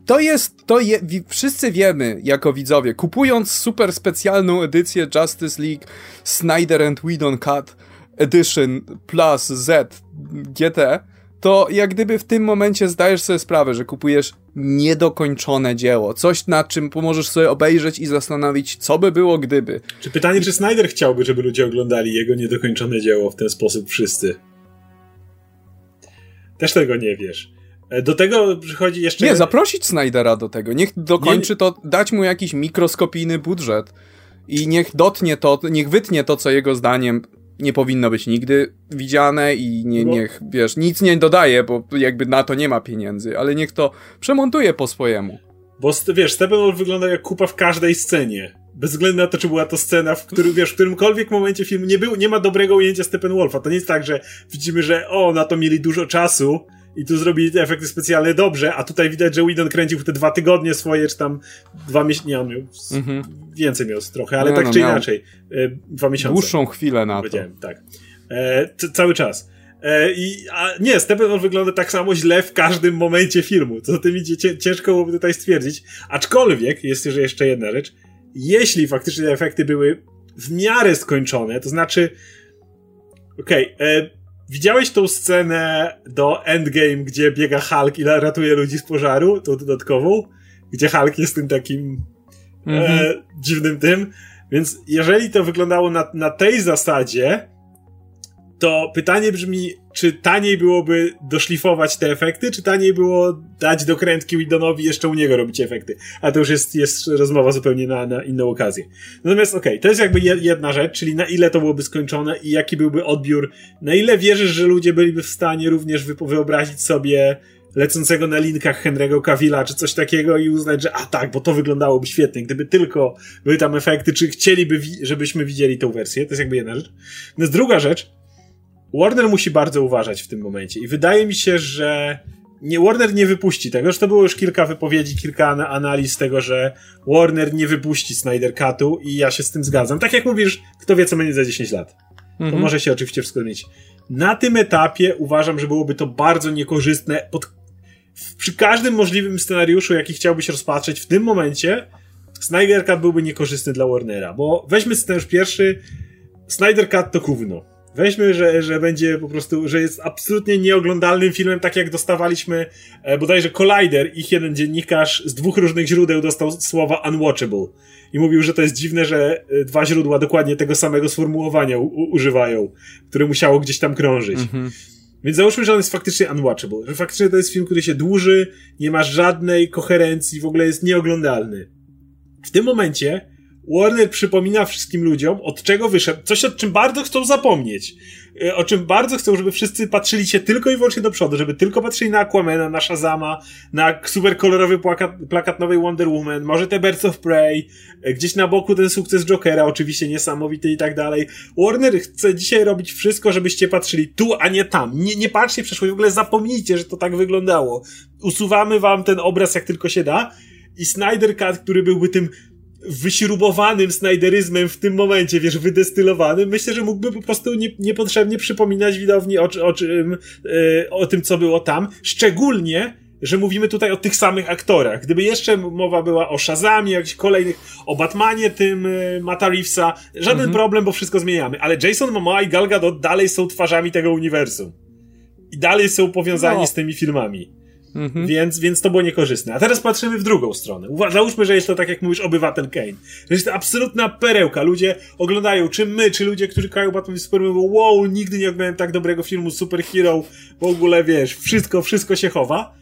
To jest, to je, wszyscy wiemy jako widzowie, kupując super specjalną edycję Justice League Snyder and Whedon Cut Edition Plus Z GT, to jak gdyby w tym momencie zdajesz sobie sprawę, że kupujesz niedokończone dzieło. Coś, nad czym pomożesz sobie obejrzeć i zastanowić, co by było gdyby. Czy pytanie, czy Snyder chciałby, żeby ludzie oglądali jego niedokończone dzieło w ten sposób wszyscy? Też tego nie wiesz. E, do tego przychodzi jeszcze... Nie, zaprosić Snydera do tego. Niech dokończy nie... to, dać mu jakiś mikroskopijny budżet i niech dotnie to, niech wytnie to, co jego zdaniem nie powinno być nigdy widziane i nie, no. niech, wiesz, nic nie dodaje, bo jakby na to nie ma pieniędzy, ale niech to przemontuje po swojemu. Bo wiesz, Steppenwolf wygląda jak kupa w każdej scenie. Bez względu na to, czy była to scena, w którym, wiesz, w którymkolwiek momencie filmu nie, był, nie ma dobrego ujęcia Steppenwolfa. To nie jest tak, że widzimy, że o, na to mieli dużo czasu i tu zrobili te efekty specjalne dobrze, a tutaj widać, że Whedon kręcił te dwa tygodnie swoje, czy tam dwa miesiące, nie, on miał mhm. więcej miał trochę, ale nie, tak no, czy inaczej, e, dwa miesiące. Dłuższą chwilę na to. tak. E, cały czas. E, I, a nie, Steppenwolf wygląda tak samo źle w każdym momencie filmu. Co tym idzie, ciężko byłoby tutaj stwierdzić. Aczkolwiek, jest jeszcze jedna rzecz. Jeśli faktycznie te efekty były w miarę skończone, to znaczy okej, okay, e, widziałeś tą scenę do Endgame, gdzie biega Hulk i ratuje ludzi z pożaru, tą dodatkową? Gdzie Hulk jest tym takim mm -hmm. e, mhm. dziwnym tym. Więc jeżeli to wyglądało na, na tej zasadzie, to pytanie brzmi, czy taniej byłoby doszlifować te efekty, czy taniej było dać dokrętki Widonowi jeszcze u niego robić efekty. A to już jest, jest rozmowa zupełnie na, na inną okazję. Natomiast okej, okay, to jest jakby jedna rzecz, czyli na ile to byłoby skończone i jaki byłby odbiór, na ile wierzysz, że ludzie byliby w stanie również wyobrazić sobie lecącego na linkach Henry'ego Cavilla czy coś takiego i uznać, że a tak, bo to wyglądałoby świetnie, gdyby tylko były tam efekty, czy chcieliby, żebyśmy widzieli tą wersję, to jest jakby jedna rzecz. Natomiast druga rzecz, Warner musi bardzo uważać w tym momencie i wydaje mi się, że nie, Warner nie wypuści tego. Zresztą było już kilka wypowiedzi, kilka analiz tego, że Warner nie wypuści Snyder Cutu i ja się z tym zgadzam. Tak jak mówisz, kto wie, co będzie za 10 lat. Mhm. To może się oczywiście wszystko zmienić. Na tym etapie uważam, że byłoby to bardzo niekorzystne pod... przy każdym możliwym scenariuszu, jaki chciałbyś rozpatrzeć w tym momencie, Snyder Cut byłby niekorzystny dla Warnera, bo weźmy scenariusz pierwszy, Snyder Cut to gówno. Weźmy, że, że będzie po prostu, że jest absolutnie nieoglądalnym filmem, tak jak dostawaliśmy e, bodajże Collider, ich jeden dziennikarz z dwóch różnych źródeł dostał słowa unwatchable. I mówił, że to jest dziwne, że e, dwa źródła dokładnie tego samego sformułowania u, używają, które musiało gdzieś tam krążyć. Mhm. Więc załóżmy, że on jest faktycznie unwatchable, że faktycznie to jest film, który się dłuży, nie ma żadnej koherencji, w ogóle jest nieoglądalny. W tym momencie Warner przypomina wszystkim ludziom, od czego wyszedł, coś o czym bardzo chcą zapomnieć. E, o czym bardzo chcą, żeby wszyscy patrzyli się tylko i wyłącznie do przodu, żeby tylko patrzyli na Aquamana, na Shazama, na super kolorowy plakat, plakat nowej Wonder Woman, może te Birds of Prey, e, gdzieś na boku ten sukces Jokera, oczywiście niesamowity i tak dalej. Warner chce dzisiaj robić wszystko, żebyście patrzyli tu, a nie tam. Nie, nie patrzcie w przeszłość, w ogóle zapomnijcie, że to tak wyglądało. Usuwamy wam ten obraz jak tylko się da i Snyder Cut, który byłby tym wyśrubowanym snajderyzmem w tym momencie, wiesz, wydestylowanym, myślę, że mógłby po prostu nie, niepotrzebnie przypominać widowni o, o, czym, yy, o tym, co było tam. Szczególnie, że mówimy tutaj o tych samych aktorach. Gdyby jeszcze mowa była o Shazamie, jakichś kolejnych, o Batmanie tym yy, Mata Reevesa, żaden mhm. problem, bo wszystko zmieniamy. Ale Jason Momoa i Gal Gadot dalej są twarzami tego uniwersum. I dalej są powiązani no. z tymi filmami. Mhm. Więc, więc to było niekorzystne. A teraz patrzymy w drugą stronę. Załóżmy, że jest to tak jak mówisz, obywatel Kane. Że jest to absolutna perełka. Ludzie oglądają, czy my, czy ludzie, którzy kochają Batman i Superman, wow, nigdy nie oglądałem tak dobrego filmu superhero. W ogóle, wiesz, wszystko, wszystko się chowa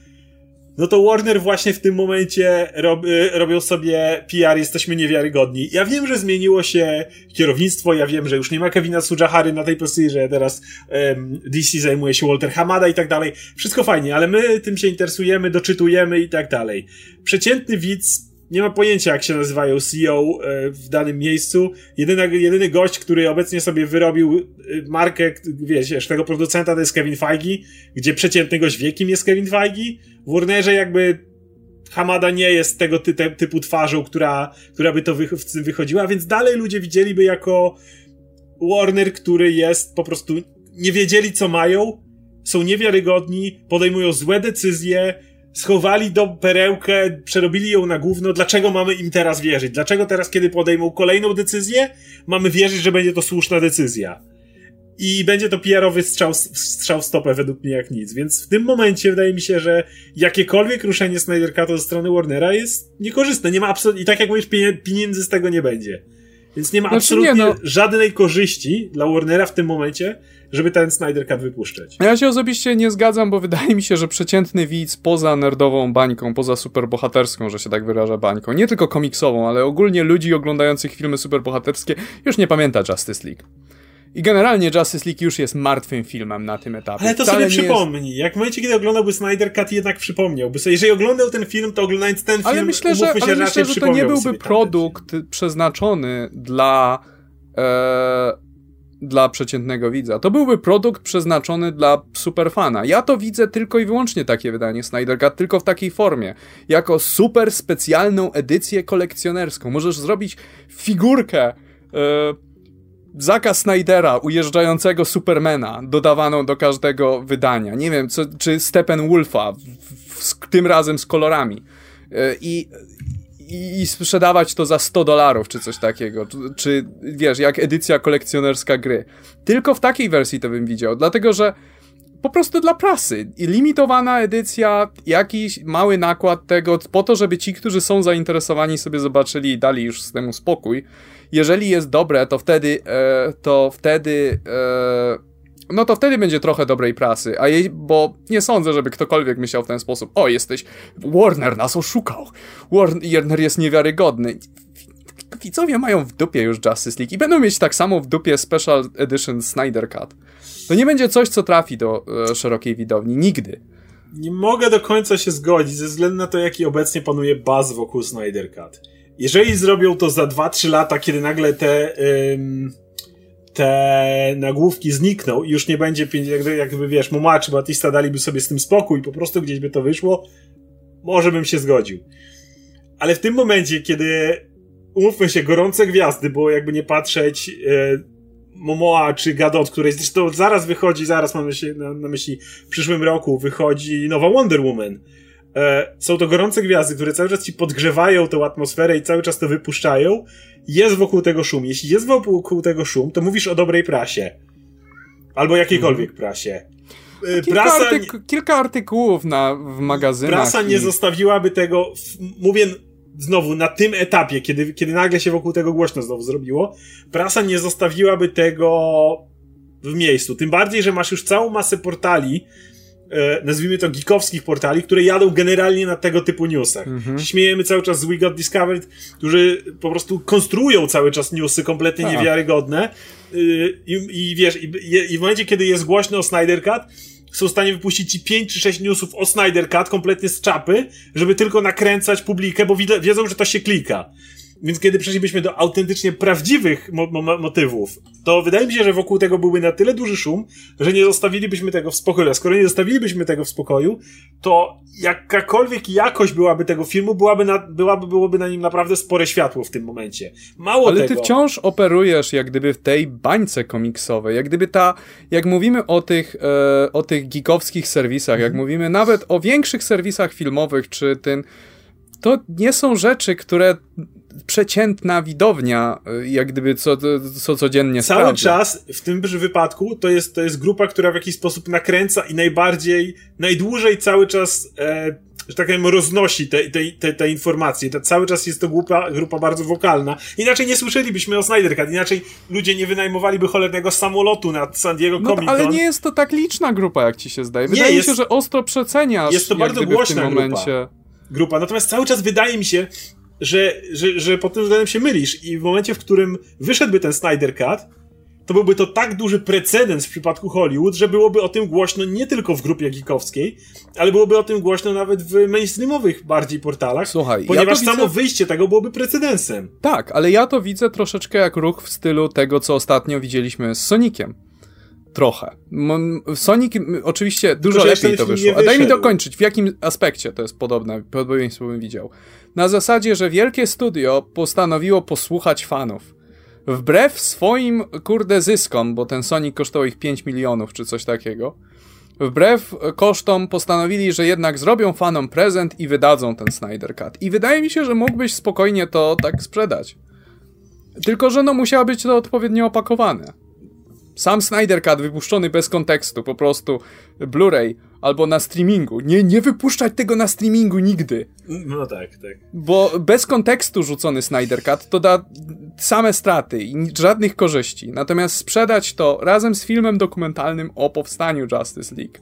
no to Warner właśnie w tym momencie rob, y, robią sobie PR, jesteśmy niewiarygodni. Ja wiem, że zmieniło się kierownictwo, ja wiem, że już nie ma Kevina Sujahary na tej pozycji, że teraz um, DC zajmuje się Walter Hamada i tak dalej. Wszystko fajnie, ale my tym się interesujemy, doczytujemy i tak dalej. Przeciętny widz nie ma pojęcia, jak się nazywają CEO e, w danym miejscu. Jedyny, jedyny gość, który obecnie sobie wyrobił e, markę, wiesz, tego producenta to jest Kevin Feige, gdzie przeciętny gość wie, kim jest Kevin Feige. W Warnerze jakby Hamada nie jest tego ty typu twarzą, która, która by to wy w tym wychodziła, więc dalej ludzie widzieliby jako Warner, który jest po prostu nie wiedzieli, co mają, są niewiarygodni, podejmują złe decyzje, schowali do perełkę, przerobili ją na gówno. Dlaczego mamy im teraz wierzyć? Dlaczego teraz, kiedy podejmą kolejną decyzję, mamy wierzyć, że będzie to słuszna decyzja? I będzie to PR-owy strzał, strzał w stopę według mnie jak nic. Więc w tym momencie wydaje mi się, że jakiekolwiek ruszenie Snyder Cut ze strony Warnera jest niekorzystne. Nie ma absolutnie, i tak jak mówisz, pieniędzy z tego nie będzie. Więc nie ma znaczy absolutnie nie, no. żadnej korzyści dla Warnera w tym momencie, żeby ten Snyder Cut wypuszczać. Ja się osobiście nie zgadzam, bo wydaje mi się, że przeciętny widz poza nerdową bańką, poza superbohaterską, że się tak wyraża bańką, nie tylko komiksową, ale ogólnie ludzi oglądających filmy superbohaterskie, już nie pamięta Justice League. I generalnie Justice League już jest martwym filmem na tym etapie. Ale to Wcale sobie przypomnij. Jest... Jak w momencie, kiedy oglądałby Snyder Cut, jednak przypomniałby sobie. Jeżeli oglądał ten film, to oglądając ten film, ale myślę, że, ale myślę, że to nie byłby produkt przeznaczony dla e, dla przeciętnego widza. To byłby produkt przeznaczony dla superfana. Ja to widzę tylko i wyłącznie takie wydanie Snyder Cut, tylko w takiej formie. Jako super specjalną edycję kolekcjonerską. Możesz zrobić figurkę yy, Zaka Snydera, ujeżdżającego Supermana, dodawaną do każdego wydania. Nie wiem, co, czy Steppenwolfa, w, w, tym razem z kolorami. Yy, I i, sprzedawać to za 100 dolarów, czy coś takiego. Czy, czy, wiesz, jak edycja kolekcjonerska gry. Tylko w takiej wersji to bym widział, dlatego że po prostu dla prasy. I limitowana edycja, jakiś mały nakład tego, po to, żeby ci, którzy są zainteresowani, sobie zobaczyli i dali już z temu spokój. Jeżeli jest dobre, to wtedy, e, to wtedy e, no to wtedy będzie trochę dobrej prasy, a jej, bo nie sądzę, żeby ktokolwiek myślał w ten sposób, o jesteś, Warner nas oszukał, Warner jest niewiarygodny. Widzowie mają w dupie już Justice League i będą mieć tak samo w dupie Special Edition Snyder Cut. To nie będzie coś, co trafi do e, szerokiej widowni, nigdy. Nie mogę do końca się zgodzić, ze względu na to, jaki obecnie panuje baz wokół Snyder Cut. Jeżeli zrobią to za 2-3 lata, kiedy nagle te te nagłówki znikną i już nie będzie, jakby, jakby wiesz, Muma czy Batista daliby sobie z tym spokój, po prostu gdzieś by to wyszło, może bym się zgodził. Ale w tym momencie, kiedy umówmy się, gorące gwiazdy, bo jakby nie patrzeć e, Momoa czy Gadot, której zresztą zaraz wychodzi, zaraz mam na, na myśli w przyszłym roku wychodzi nowa Wonder Woman. E, są to gorące gwiazdy, które cały czas ci podgrzewają tę atmosferę i cały czas to wypuszczają. Jest wokół tego szum. Jeśli jest wokół tego szum, to mówisz o dobrej prasie. Albo jakiejkolwiek mhm. prasie. E, kilka, Prasa, artyku kilka artykułów na, w magazynach. Prasa nie zostawiłaby tego, w, mówię znowu, na tym etapie, kiedy, kiedy nagle się wokół tego głośno znowu zrobiło, prasa nie zostawiłaby tego w miejscu. Tym bardziej, że masz już całą masę portali, nazwijmy to geekowskich portali, które jadą generalnie na tego typu newsach. Mhm. Śmiejemy cały czas z We Got Discovered, którzy po prostu konstruują cały czas newsy kompletnie A. Tak. niewiarygodne y, i, i wiesz, i, i w momencie, kiedy jest głośno o Snyder Cut, są w stanie wypuścić ci 5 czy 6 newsów o Snyder Cut kompletnie z czapy, żeby tylko nakręcać publikę, bo wiedzą, że to się klika. Więc kiedy przeszlibyśmy do autentycznie prawdziwych mo mo motywów, to wydaje mi się, że wokół tego byłby na tyle duży szum, że nie zostawilibyśmy tego w spokoju. A skoro nie zostawilibyśmy tego w spokoju, to jakakolwiek jakość byłaby tego filmu, byłaby, na, byłaby byłoby na nim naprawdę spore światło w tym momencie. Mało Ale tego. ty wciąż operujesz jak gdyby w tej bańce komiksowej, jak gdyby ta, jak mówimy o tych, e, o tych geekowskich serwisach, jak mhm. mówimy nawet o większych serwisach filmowych, czy ten to nie są rzeczy, które przeciętna widownia, y, jak gdyby co, co codziennie Cały sprawdza. czas, w tym wypadku, to jest, to jest grupa, która w jakiś sposób nakręca i najbardziej, najdłużej cały czas, e, że tak powiem, roznosi te, te, te, te informacje. To cały czas jest to grupa, grupa bardzo wokalna. Inaczej nie słyszelibyśmy o Snyder Cut, inaczej ludzie nie wynajmowaliby cholernego samolotu nad San Diego Comic Con. No, ale nie jest to tak liczna grupa, jak ci się zdaje. Wydaje nie, mi się, że ostro przeceniasz. Jest to bardzo głośna grupa. grupa. Natomiast cały czas wydaje mi się, że, że, że pod tym względem się mylisz i w momencie, w którym wyszedłby ten Snyder Cut, to byłby to tak duży precedens w przypadku Hollywood, że byłoby o tym głośno nie tylko w grupie geekowskiej, ale byłoby o tym głośno nawet w mainstreamowych bardziej portalach, Słuchaj, ponieważ ja samo wyjście tego byłoby precedensem. Tak, ale ja to widzę troszeczkę jak ruch w stylu tego, co ostatnio widzieliśmy z Soniciem. Trochę. Sonic oczywiście dużo lepiej to wyszło. A daj mi dokończyć, w jakim aspekcie to jest podobne, podobieństwo bym widział. Na zasadzie, że wielkie studio postanowiło posłuchać fanów. Wbrew swoim, kurde, zyskom, bo ten Sonic kosztował ich 5 milionów czy coś takiego, wbrew kosztom postanowili, że jednak zrobią fanom prezent i wydadzą ten Snyder Cut. I wydaje mi się, że mógłbyś spokojnie to tak sprzedać. Tylko, że no musiało być to odpowiednio opakowane. Sam Snyder Cut wypuszczony bez kontekstu, po prostu Blu-ray albo na streamingu. Nie, nie wypuszczać tego na streamingu nigdy. No tak, tak. Bo bez kontekstu rzucony Snyder Cut to da same straty i żadnych korzyści. Natomiast sprzedać to razem z filmem dokumentalnym o powstaniu Justice League.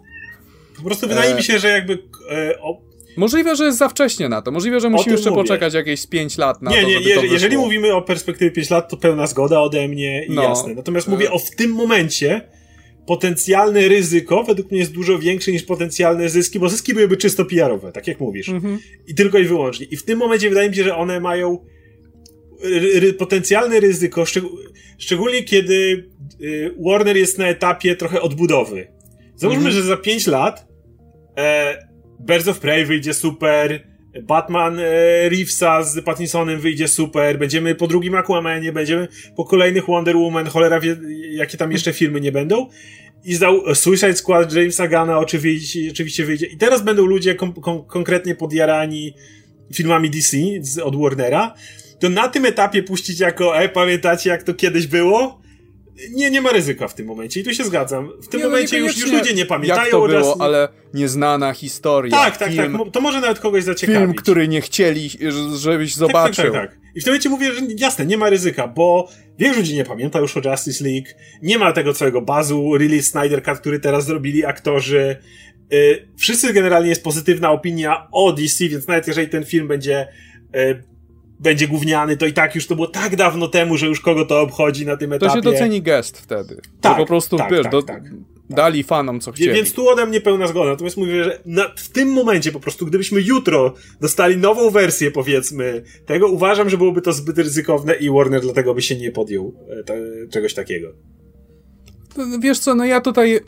Po prostu wydaje e... mi się, że jakby e, o, Możliwe, że jest za wcześnie na to. Możliwe, że musimy jeszcze mówię. poczekać jakieś 5 lat na nie, to, nie, żeby je, to Jeżeli mówimy o perspektywie 5 lat, to pełna zgoda ode mnie i no. jasne. Natomiast mówię o w tym momencie potencjalne ryzyko według mnie jest dużo większe niż potencjalne zyski, bo zyski byłyby czysto PR-owe, tak jak mówisz. Mhm. I tylko i wyłącznie. I w tym momencie wydaje mi się, że one mają ry, potencjalne ryzyko, szczeg szczególnie kiedy y, Warner jest na etapie trochę odbudowy. Załóżmy, mhm. że za 5 lat e, Birds of Prey wyjdzie super, Batman e, Reevesa z Pattinsonem wyjdzie super, będziemy po drugim Aquamanie, będziemy po kolejnych Wonder Woman, cholera wie, jakie tam jeszcze filmy nie będą. I zdał Suicide Squad Jamesa Gunna oczywiście, oczywiście wyjdzie. I teraz będą ludzie kon kon konkretnie podjarani filmami DC z, od Warnera. To na tym etapie puścić jako, e, pamiętacie jak to kiedyś było? Nie, nie ma ryzyka w tym momencie i tu się zgadzam. W tym nie, no momencie już, już ludzie nie pamiętają. Jak to było, ale nieznana historia. Tak, tak, tak. To może nawet kogoś zaciekawić. Film, który nie chcieli, żebyś zobaczył. Tak, tak, tak, tak. I w tym momencie mówię, że jasne, nie ma ryzyka, bo wielu ludzi nie pamięta już o Justice League, nie ma tego całego bazu, release Snyder Cut, który teraz zrobili aktorzy. Yy, wszyscy generalnie jest pozytywna opinia o DC, więc nawet jeżeli ten film będzie yy, będzie gówniany, to i tak już to było tak dawno temu, że już kogo to obchodzi na tym etapie. To się doceni gest wtedy. Tak, po prostu tak, wiesz, tak, do, tak, dali fanom co chcieli. Więc tu ode mnie pełna zgoda. Natomiast mówię, że na, w tym momencie po prostu, gdybyśmy jutro dostali nową wersję, powiedzmy, tego, uważam, że byłoby to zbyt ryzykowne i Warner dlatego by się nie podjął te, czegoś takiego. Wiesz co, no ja tutaj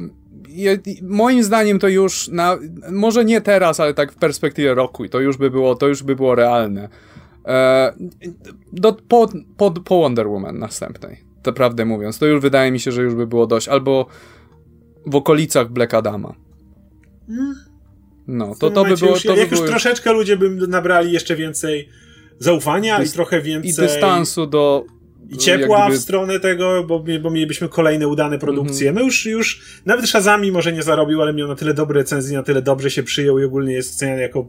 moim zdaniem to już na, może nie teraz, ale tak w perspektywie roku i to już by było, to już by było realne. E, do, po, po, po Wonder Woman następnej, to prawdę mówiąc. To już wydaje mi się, że już by było dość. Albo w okolicach Black Adama. No, to, to by było... Już, to jak by już troszeczkę ludzie by nabrali jeszcze więcej zaufania i trochę więcej... I dystansu do... I ciepła gdyby... w stronę tego, bo, bo mielibyśmy kolejne udane produkcje. Mm -hmm. No już, już nawet Shazami może nie zarobił, ale miał na tyle dobre recenzje, na tyle dobrze się przyjął i ogólnie jest oceniany jako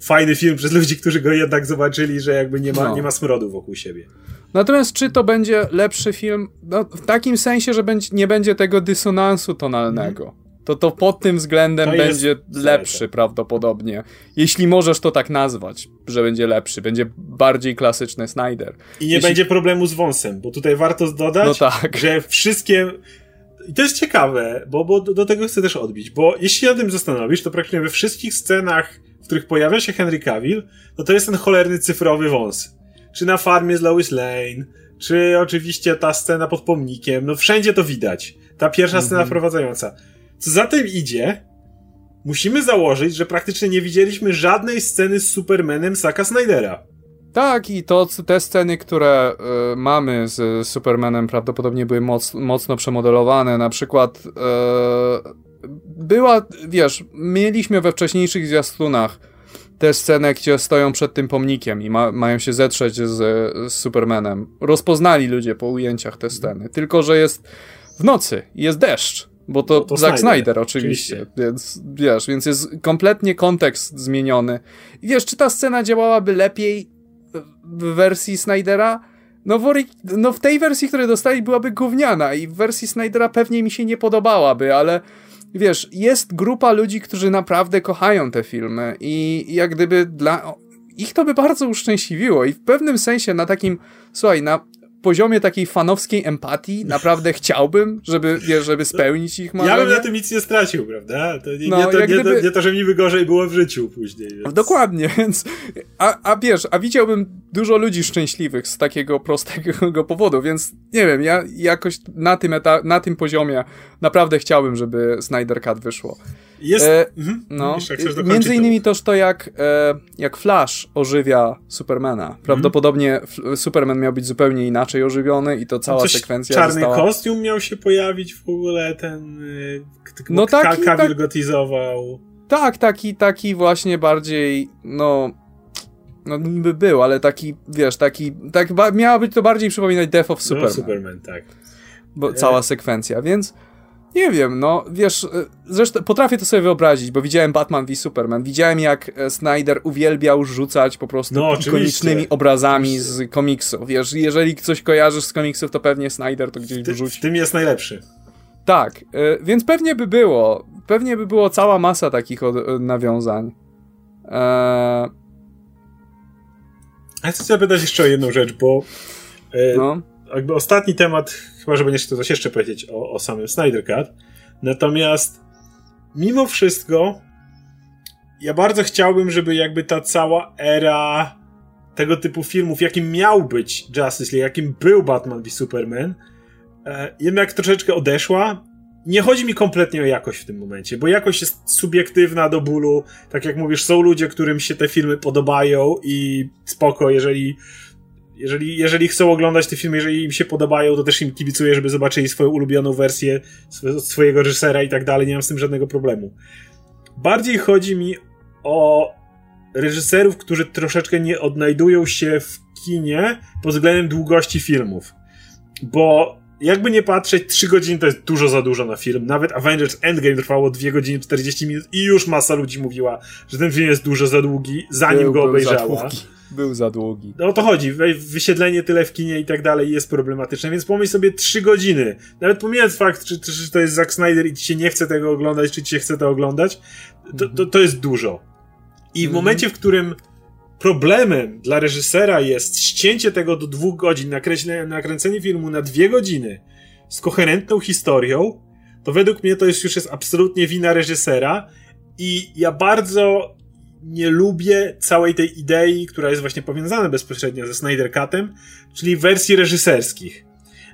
fajny film przez ludzi, którzy go jednak zobaczyli, że jakby nie ma, no. nie ma smrodu wokół siebie. Natomiast czy to będzie lepszy film? No, w takim sensie, że będzie, nie będzie tego dysonansu tonalnego. Mm. To to pod tym względem to będzie lepszy prawdopodobnie. Jeśli możesz to tak nazwać, że będzie lepszy. Będzie bardziej klasyczny Snyder. I nie Jeśli... będzie problemu z wąsem, bo tutaj warto dodać, no tak. że wszystkie i to jest ciekawe, bo, bo do, do, tego chcę też odbić, bo jeśli się nad tym zastanowisz, to praktycznie we wszystkich scenach w których pojawia się Henry Cavill, no to jest ten cholerny cyfrowy wąs. Czy na farmie z Lois Lane, czy oczywiście ta scena pod pomnikiem, no wszędzie to widać. Ta pierwsza scena mhm. wprowadzająca. Co za tym idzie, musimy założyć, że praktycznie nie widzieliśmy żadnej sceny z Supermanem Saka Snydera. Tak, i to te sceny, które y, mamy z Supermanem prawdopodobnie były moc, mocno przemodelowane. Na przykład y, była, wiesz, mieliśmy we wcześniejszych zwiastunach tę scenę, gdzie stoją przed tym pomnikiem i ma, mają się zetrzeć z, z Supermanem. Rozpoznali ludzie po ujęciach te sceny, tylko że jest w nocy jest deszcz. Bo to, to Zack Snyder, Snyder oczywiście, oczywiście, więc wiesz, więc jest kompletnie kontekst zmieniony. I wiesz, czy ta scena działałaby lepiej w wersji Snydera? No w, no w tej wersji, której dostali, byłaby gówniana i w wersji Snydera pewnie mi się nie podobałaby, ale wiesz, jest grupa ludzi, którzy naprawdę kochają te filmy i jak gdyby dla ich to by bardzo uszczęśliwiło i w pewnym sensie na takim, słuchaj, na poziomie takiej fanowskiej empatii naprawdę chciałbym, żeby, wiesz, żeby spełnić ich marzenia. Ja bym na tym nic nie stracił, prawda? To nie, no, nie, to, nie, gdyby... nie to, że mi by gorzej było w życiu później. Więc... Dokładnie, *laughs* więc a, a wiesz, a widziałbym dużo ludzi szczęśliwych z takiego prostego *laughs* powodu, więc nie wiem, ja jakoś na tym, eta, na tym poziomie naprawdę chciałbym, żeby Snyder Cut wyszło. Jest. E, mhm. no, między innymi też to, jak, e, jak Flash ożywia Supermana. Mhm. Prawdopodobnie Superman miał być zupełnie inaczej ożywiony i to cała Coś sekwencja czarny została... kostium miał się pojawić w ogóle, ten... Y, no taki... tak, gotizował. Tak, taki, taki właśnie bardziej, no... No niby był, ale taki, wiesz, taki... Tak, miała być to bardziej przypominać Death of Superman. No, Superman, tak. Bo, cała sekwencja, więc... Nie wiem, no wiesz, e, zresztą potrafię to sobie wyobrazić, bo widziałem Batman v Superman, widziałem jak e, Snyder uwielbiał rzucać po prostu no, ikonicznymi obrazami oczywiście. z komiksów. Wiesz, jeżeli coś kojarzysz z komiksów, to pewnie Snyder to gdzieś wrzuci. W tym jest najlepszy. Tak, e, więc pewnie by było, pewnie by było cała masa takich nawiązań. Eee... Ja chcę zapytać jeszcze o jedną rzecz, bo no. Jakby ostatni temat Chyba, że będziesz coś jeszcze powiedzieć o, o samym Snyder Cut. Natomiast mimo wszystko ja bardzo chciałbym, żeby jakby ta cała era tego typu filmów, jakim miał być Justice League, jakim był Batman v Superman, e, jednak troszeczkę odeszła. Nie chodzi mi kompletnie o jakość w tym momencie, bo jakość jest subiektywna do bólu. Tak jak mówisz, są ludzie, którym się te filmy podobają i spoko, jeżeli jeżeli, jeżeli chcą oglądać te filmy, jeżeli im się podobają, to też im kibicuję, żeby zobaczyli swoją ulubioną wersję swojego reżysera i tak dalej. Nie mam z tym żadnego problemu. Bardziej chodzi mi o reżyserów, którzy troszeczkę nie odnajdują się w kinie pod względem długości filmów. Bo jakby nie patrzeć, 3 godziny to jest dużo za dużo na film. Nawet Avengers Endgame trwało 2 godziny 40 minut i już masa ludzi mówiła, że ten film jest dużo za długi, zanim był, go obejrzała. Był za długi. No o to chodzi. Wysiedlenie tyle w kinie i tak dalej jest problematyczne, więc pomyśl sobie 3 godziny. Nawet pomijając fakt, czy, czy, to jest Zack Snyder i ci się nie chce tego oglądać, czy ci się chce to oglądać, to, to, to jest dużo. I w mhm. momencie, w którym problemem dla reżysera jest ścięcie tego do dwóch godzin, nakręcenie, nakręcenie filmu na dwie godziny z koherentną historią, to według mnie to jest już jest absolutnie wina reżysera i ja bardzo nie lubię całej tej idei, która jest właśnie powiązana bezpośrednio ze Snyder Cutem, czyli wersji reżyserskich.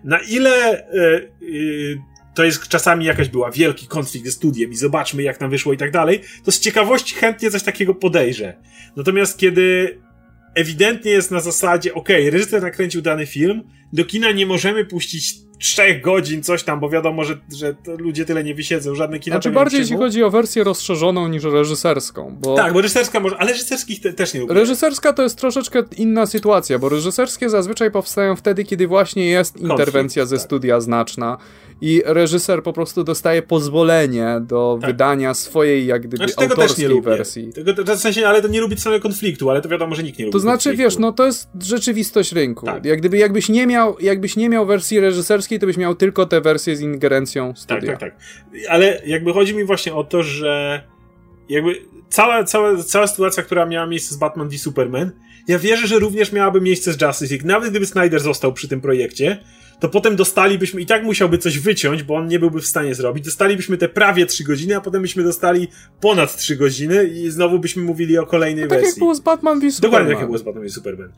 Na ile y, y, to jest czasami jakaś była wielki konflikt ze studiem i zobaczmy jak nam wyszło i tak dalej, to z ciekawości chętnie coś takiego podejrzę. Natomiast kiedy ewidentnie jest na zasadzie, ok, reżyser nakręcił dany film, do kina nie możemy puścić trzech godzin, coś tam, bo wiadomo, że, że ludzie tyle nie wysiedzą, żadne kina Znaczy bardziej jeśli chodzi o wersję rozszerzoną niż reżyserską, bo... Tak, bo reżyserska może, ale reżyserskich te, też nie lubię. Reżyserska to jest troszeczkę inna sytuacja, bo reżyserskie zazwyczaj powstają wtedy, kiedy właśnie jest Konflikt, interwencja ze tak. studia znaczna i reżyser po prostu dostaje pozwolenie do tak. wydania swojej jak gdyby znaczy, autorskiej wersji. Tego, to w sensie, ale to nie lubi samego konfliktu, ale to wiadomo, że nikt nie lubi To znaczy, konfliktu. wiesz, no to jest rzeczywistość rynku. Tak. Jak gdyby jakbyś nie miał, jakbyś nie miał wersji reżyserskiej, to byś miał tylko te wersje z ingerencją studia. Tak, tak, tak. Ale jakby chodzi mi właśnie o to, że jakby cała, cała, cała sytuacja, która miała miejsce z Batman v Superman, ja wierzę, że również miałaby miejsce z Justice League. Nawet gdyby Snyder został przy tym projekcie, to potem dostalibyśmy, i tak musiałby coś wyciąć, bo on nie byłby w stanie zrobić, dostalibyśmy te prawie 3 godziny, a potem byśmy dostali ponad 3 godziny i znowu byśmy mówili o kolejnej no, tak wersji. Tak jak było z Batman v Superman. Dokładnie tak jak było z Batman v Superman.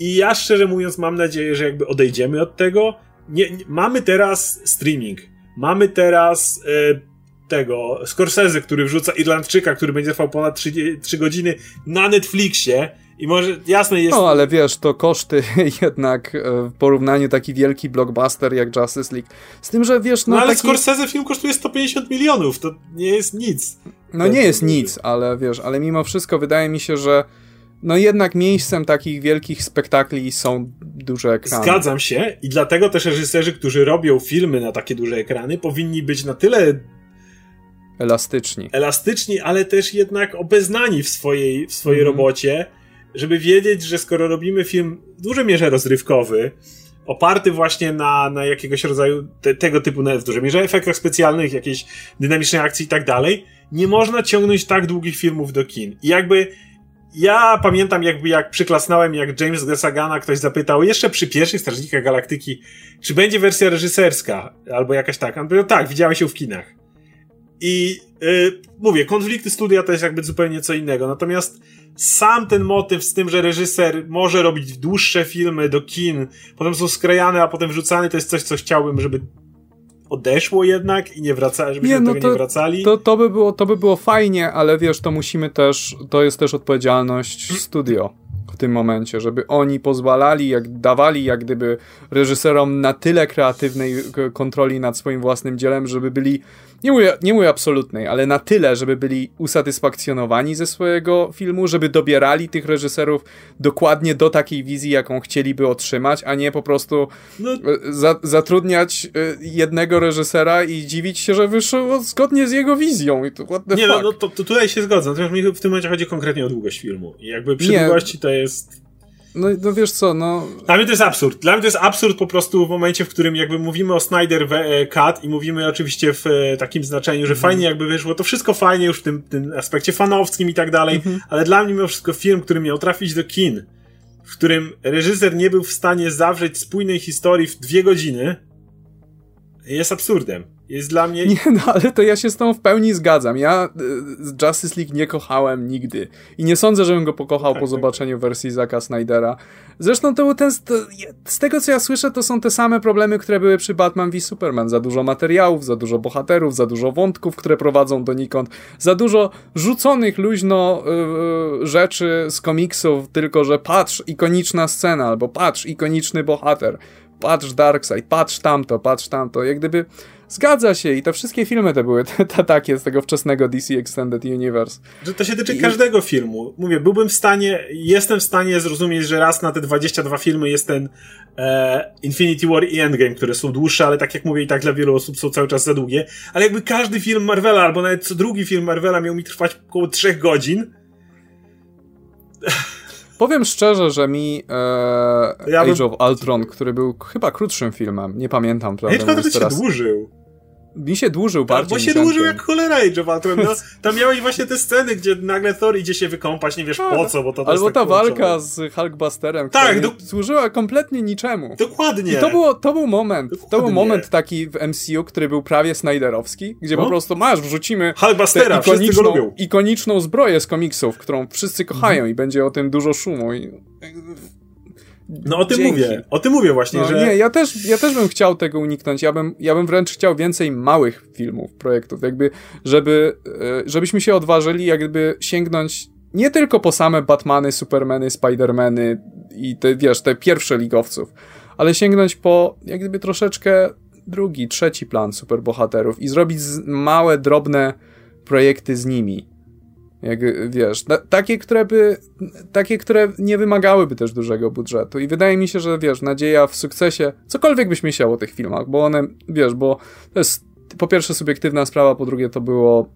I ja szczerze mówiąc mam nadzieję, że jakby odejdziemy od tego. Nie, nie mamy teraz streaming. Mamy teraz e, tego Scorsese, który wrzuca Irlandczyka, który będzie trwał ponad 3, 3 godziny na Netflixie i może, jasne jest... No, ale wiesz, to koszty *laughs* jednak e, w porównaniu taki wielki blockbuster jak Justice League. Z tym, że wiesz, no... No ale taki... Scorsese film kosztuje 150 milionów, to nie jest nic. No nie jest nic, ale wiesz, ale mimo wszystko wydaje mi się, że no jednak miejscem takich wielkich spektakli są duże ekrany. Zgadzam się i dlatego też reżyserzy, którzy robią filmy na takie duże ekrany, powinni być na tyle elastyczni. Elastyczni, ale też jednak obeznani w swojej, w swojej mm. robocie, żeby wiedzieć, że skoro robimy film w dużej mierze rozrywkowy, oparty właśnie na, na jakiegoś rodzaju te, tego typu, w dużej mierze efektach specjalnych, jakiejś dynamicznej akcji i tak dalej, nie można ciągnąć tak długich filmów do kin. I jakby ja pamiętam jakby jak przyklasnąłem, jak James Gesagana ktoś zapytał jeszcze przy pierwszych Strażnikach Galaktyki, czy będzie wersja reżyserska, albo jakaś taka. On powiedział, tak, widziałem się w kinach. I yy, mówię, konflikty studia to jest jakby zupełnie co innego. Natomiast sam ten motyw z tym, że reżyser może robić dłuższe filmy do kin, potem są skrajane, a potem wrzucane, to jest coś, co chciałbym, żeby odeszło jednak i nie wraca, żebyśmy nie, no do tego to, nie wracali. To, to, by było, to by było fajnie, ale wiesz, to musimy też, to jest też odpowiedzialność studio w tym momencie, żeby oni pozwalali, jak dawali jak gdyby reżyserom na tyle kreatywnej kontroli nad swoim własnym dziełem, żeby byli nie mówię, nie mówię absolutnej, ale na tyle, żeby byli usatysfakcjonowani ze swojego filmu, żeby dobierali tych reżyserów dokładnie do takiej wizji, jaką chcieliby otrzymać, a nie po prostu no. E, za, zatrudniać e, jednego reżysera i dziwić się, że wyszło zgodnie z jego wizją. I to, what the nie, fuck? no, no to, to tutaj się zgodzę, natomiast mi w tym momencie chodzi konkretnie o długość filmu. I jakby przy nie. długości to jest no, no wiesz co, no... Dla mnie to jest absurd. Dla mnie to jest absurd po prostu w momencie, w którym jakby mówimy o Snyder e, Cut i mówimy oczywiście w e, takim znaczeniu, że mm. fajnie jakby wyszło, to wszystko fajnie już w tym, tym aspekcie fanowskim i tak dalej, mm -hmm. ale dla mnie mimo wszystko film, który miał trafić do kin, w którym reżyser nie był w stanie zawrzeć spójnej historii w dwie godziny, jest absurdem. Jest dla mnie... Nie, no ale to ja się z tą w pełni zgadzam. Ja y, Justice League nie kochałem nigdy. I nie sądzę, żebym go pokochał tak, po tak. zobaczeniu wersji Zaka Snydera. Zresztą to był ten... To, z tego, co ja słyszę, to są te same problemy, które były przy Batman v Superman. Za dużo materiałów, za dużo bohaterów, za dużo wątków, które prowadzą donikąd, za dużo rzuconych luźno yy, rzeczy z komiksów, tylko że patrz, ikoniczna scena, albo patrz, ikoniczny bohater patrz Darkseid, patrz tamto, patrz tamto, jak gdyby Zgadza się i te wszystkie filmy te były *laughs* te, te takie z tego wczesnego DC Extended Universe. Że to się tyczy I... każdego filmu. Mówię, byłbym w stanie, jestem w stanie zrozumieć, że raz na te 22 filmy jest ten e, Infinity War i Endgame, które są dłuższe, ale tak jak mówię i tak dla wielu osób są cały czas za długie. Ale jakby każdy film Marvela, albo nawet co drugi film Marvela miał mi trwać około 3 godzin. Powiem szczerze, że mi e, ja Age bym... of Ultron, który był chyba krótszym filmem, nie pamiętam, prawda? Ultron teraz... się dłużył mi się dłużył tak, bardziej. Bo się dłużył jak cholera Age of Ultron. No, tam miałeś właśnie te sceny, gdzie nagle Thor idzie się wykąpać, nie wiesz po tak. co, bo to Albo tak ta walka z Hulkbusterem, tak, do... służyła kompletnie niczemu. Dokładnie. I to, było, to był moment, Dokładnie. to był moment taki w MCU, który był prawie Snyderowski, gdzie no? po prostu masz, wrzucimy Hulkbustera, ikoniczną, ikoniczną zbroję z komiksów, którą wszyscy kochają mhm. i będzie o tym dużo szumu. I no o tym Dzięki. mówię, o tym mówię właśnie, no, że... Nie, ja też, ja też bym chciał tego uniknąć, ja bym, ja bym wręcz chciał więcej małych filmów, projektów, jakby, żeby, e, żebyśmy się odważyli jakby sięgnąć nie tylko po same Batmany, Supermany, Spidermany i te, wiesz, te pierwsze ligowców, ale sięgnąć po jak gdyby troszeczkę drugi, trzeci plan superbohaterów i zrobić małe, drobne projekty z nimi. Jak wiesz, takie, które by, takie, które nie wymagałyby też dużego budżetu. I wydaje mi się, że wiesz, nadzieja w sukcesie, cokolwiek byś myślał o tych filmach, bo one, wiesz, bo to jest po pierwsze subiektywna sprawa, po drugie to było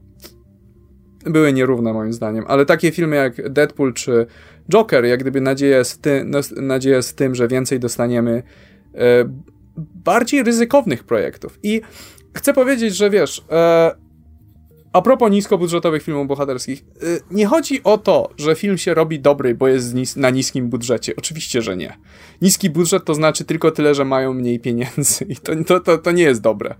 były nierówne moim zdaniem, ale takie filmy jak Deadpool czy Joker, jak gdyby nadzieja jest w, ty, no, nadzieja jest w tym, że więcej dostaniemy e, bardziej ryzykownych projektów. I chcę powiedzieć, że wiesz, e, a propos niskobudżetowych filmów bohaterskich, y, nie chodzi o to, że film się robi dobry, bo jest na niskim budżecie. Oczywiście, że nie. Niski budżet to znaczy tylko tyle, że mają mniej pieniędzy i to, to, to, to nie jest dobre.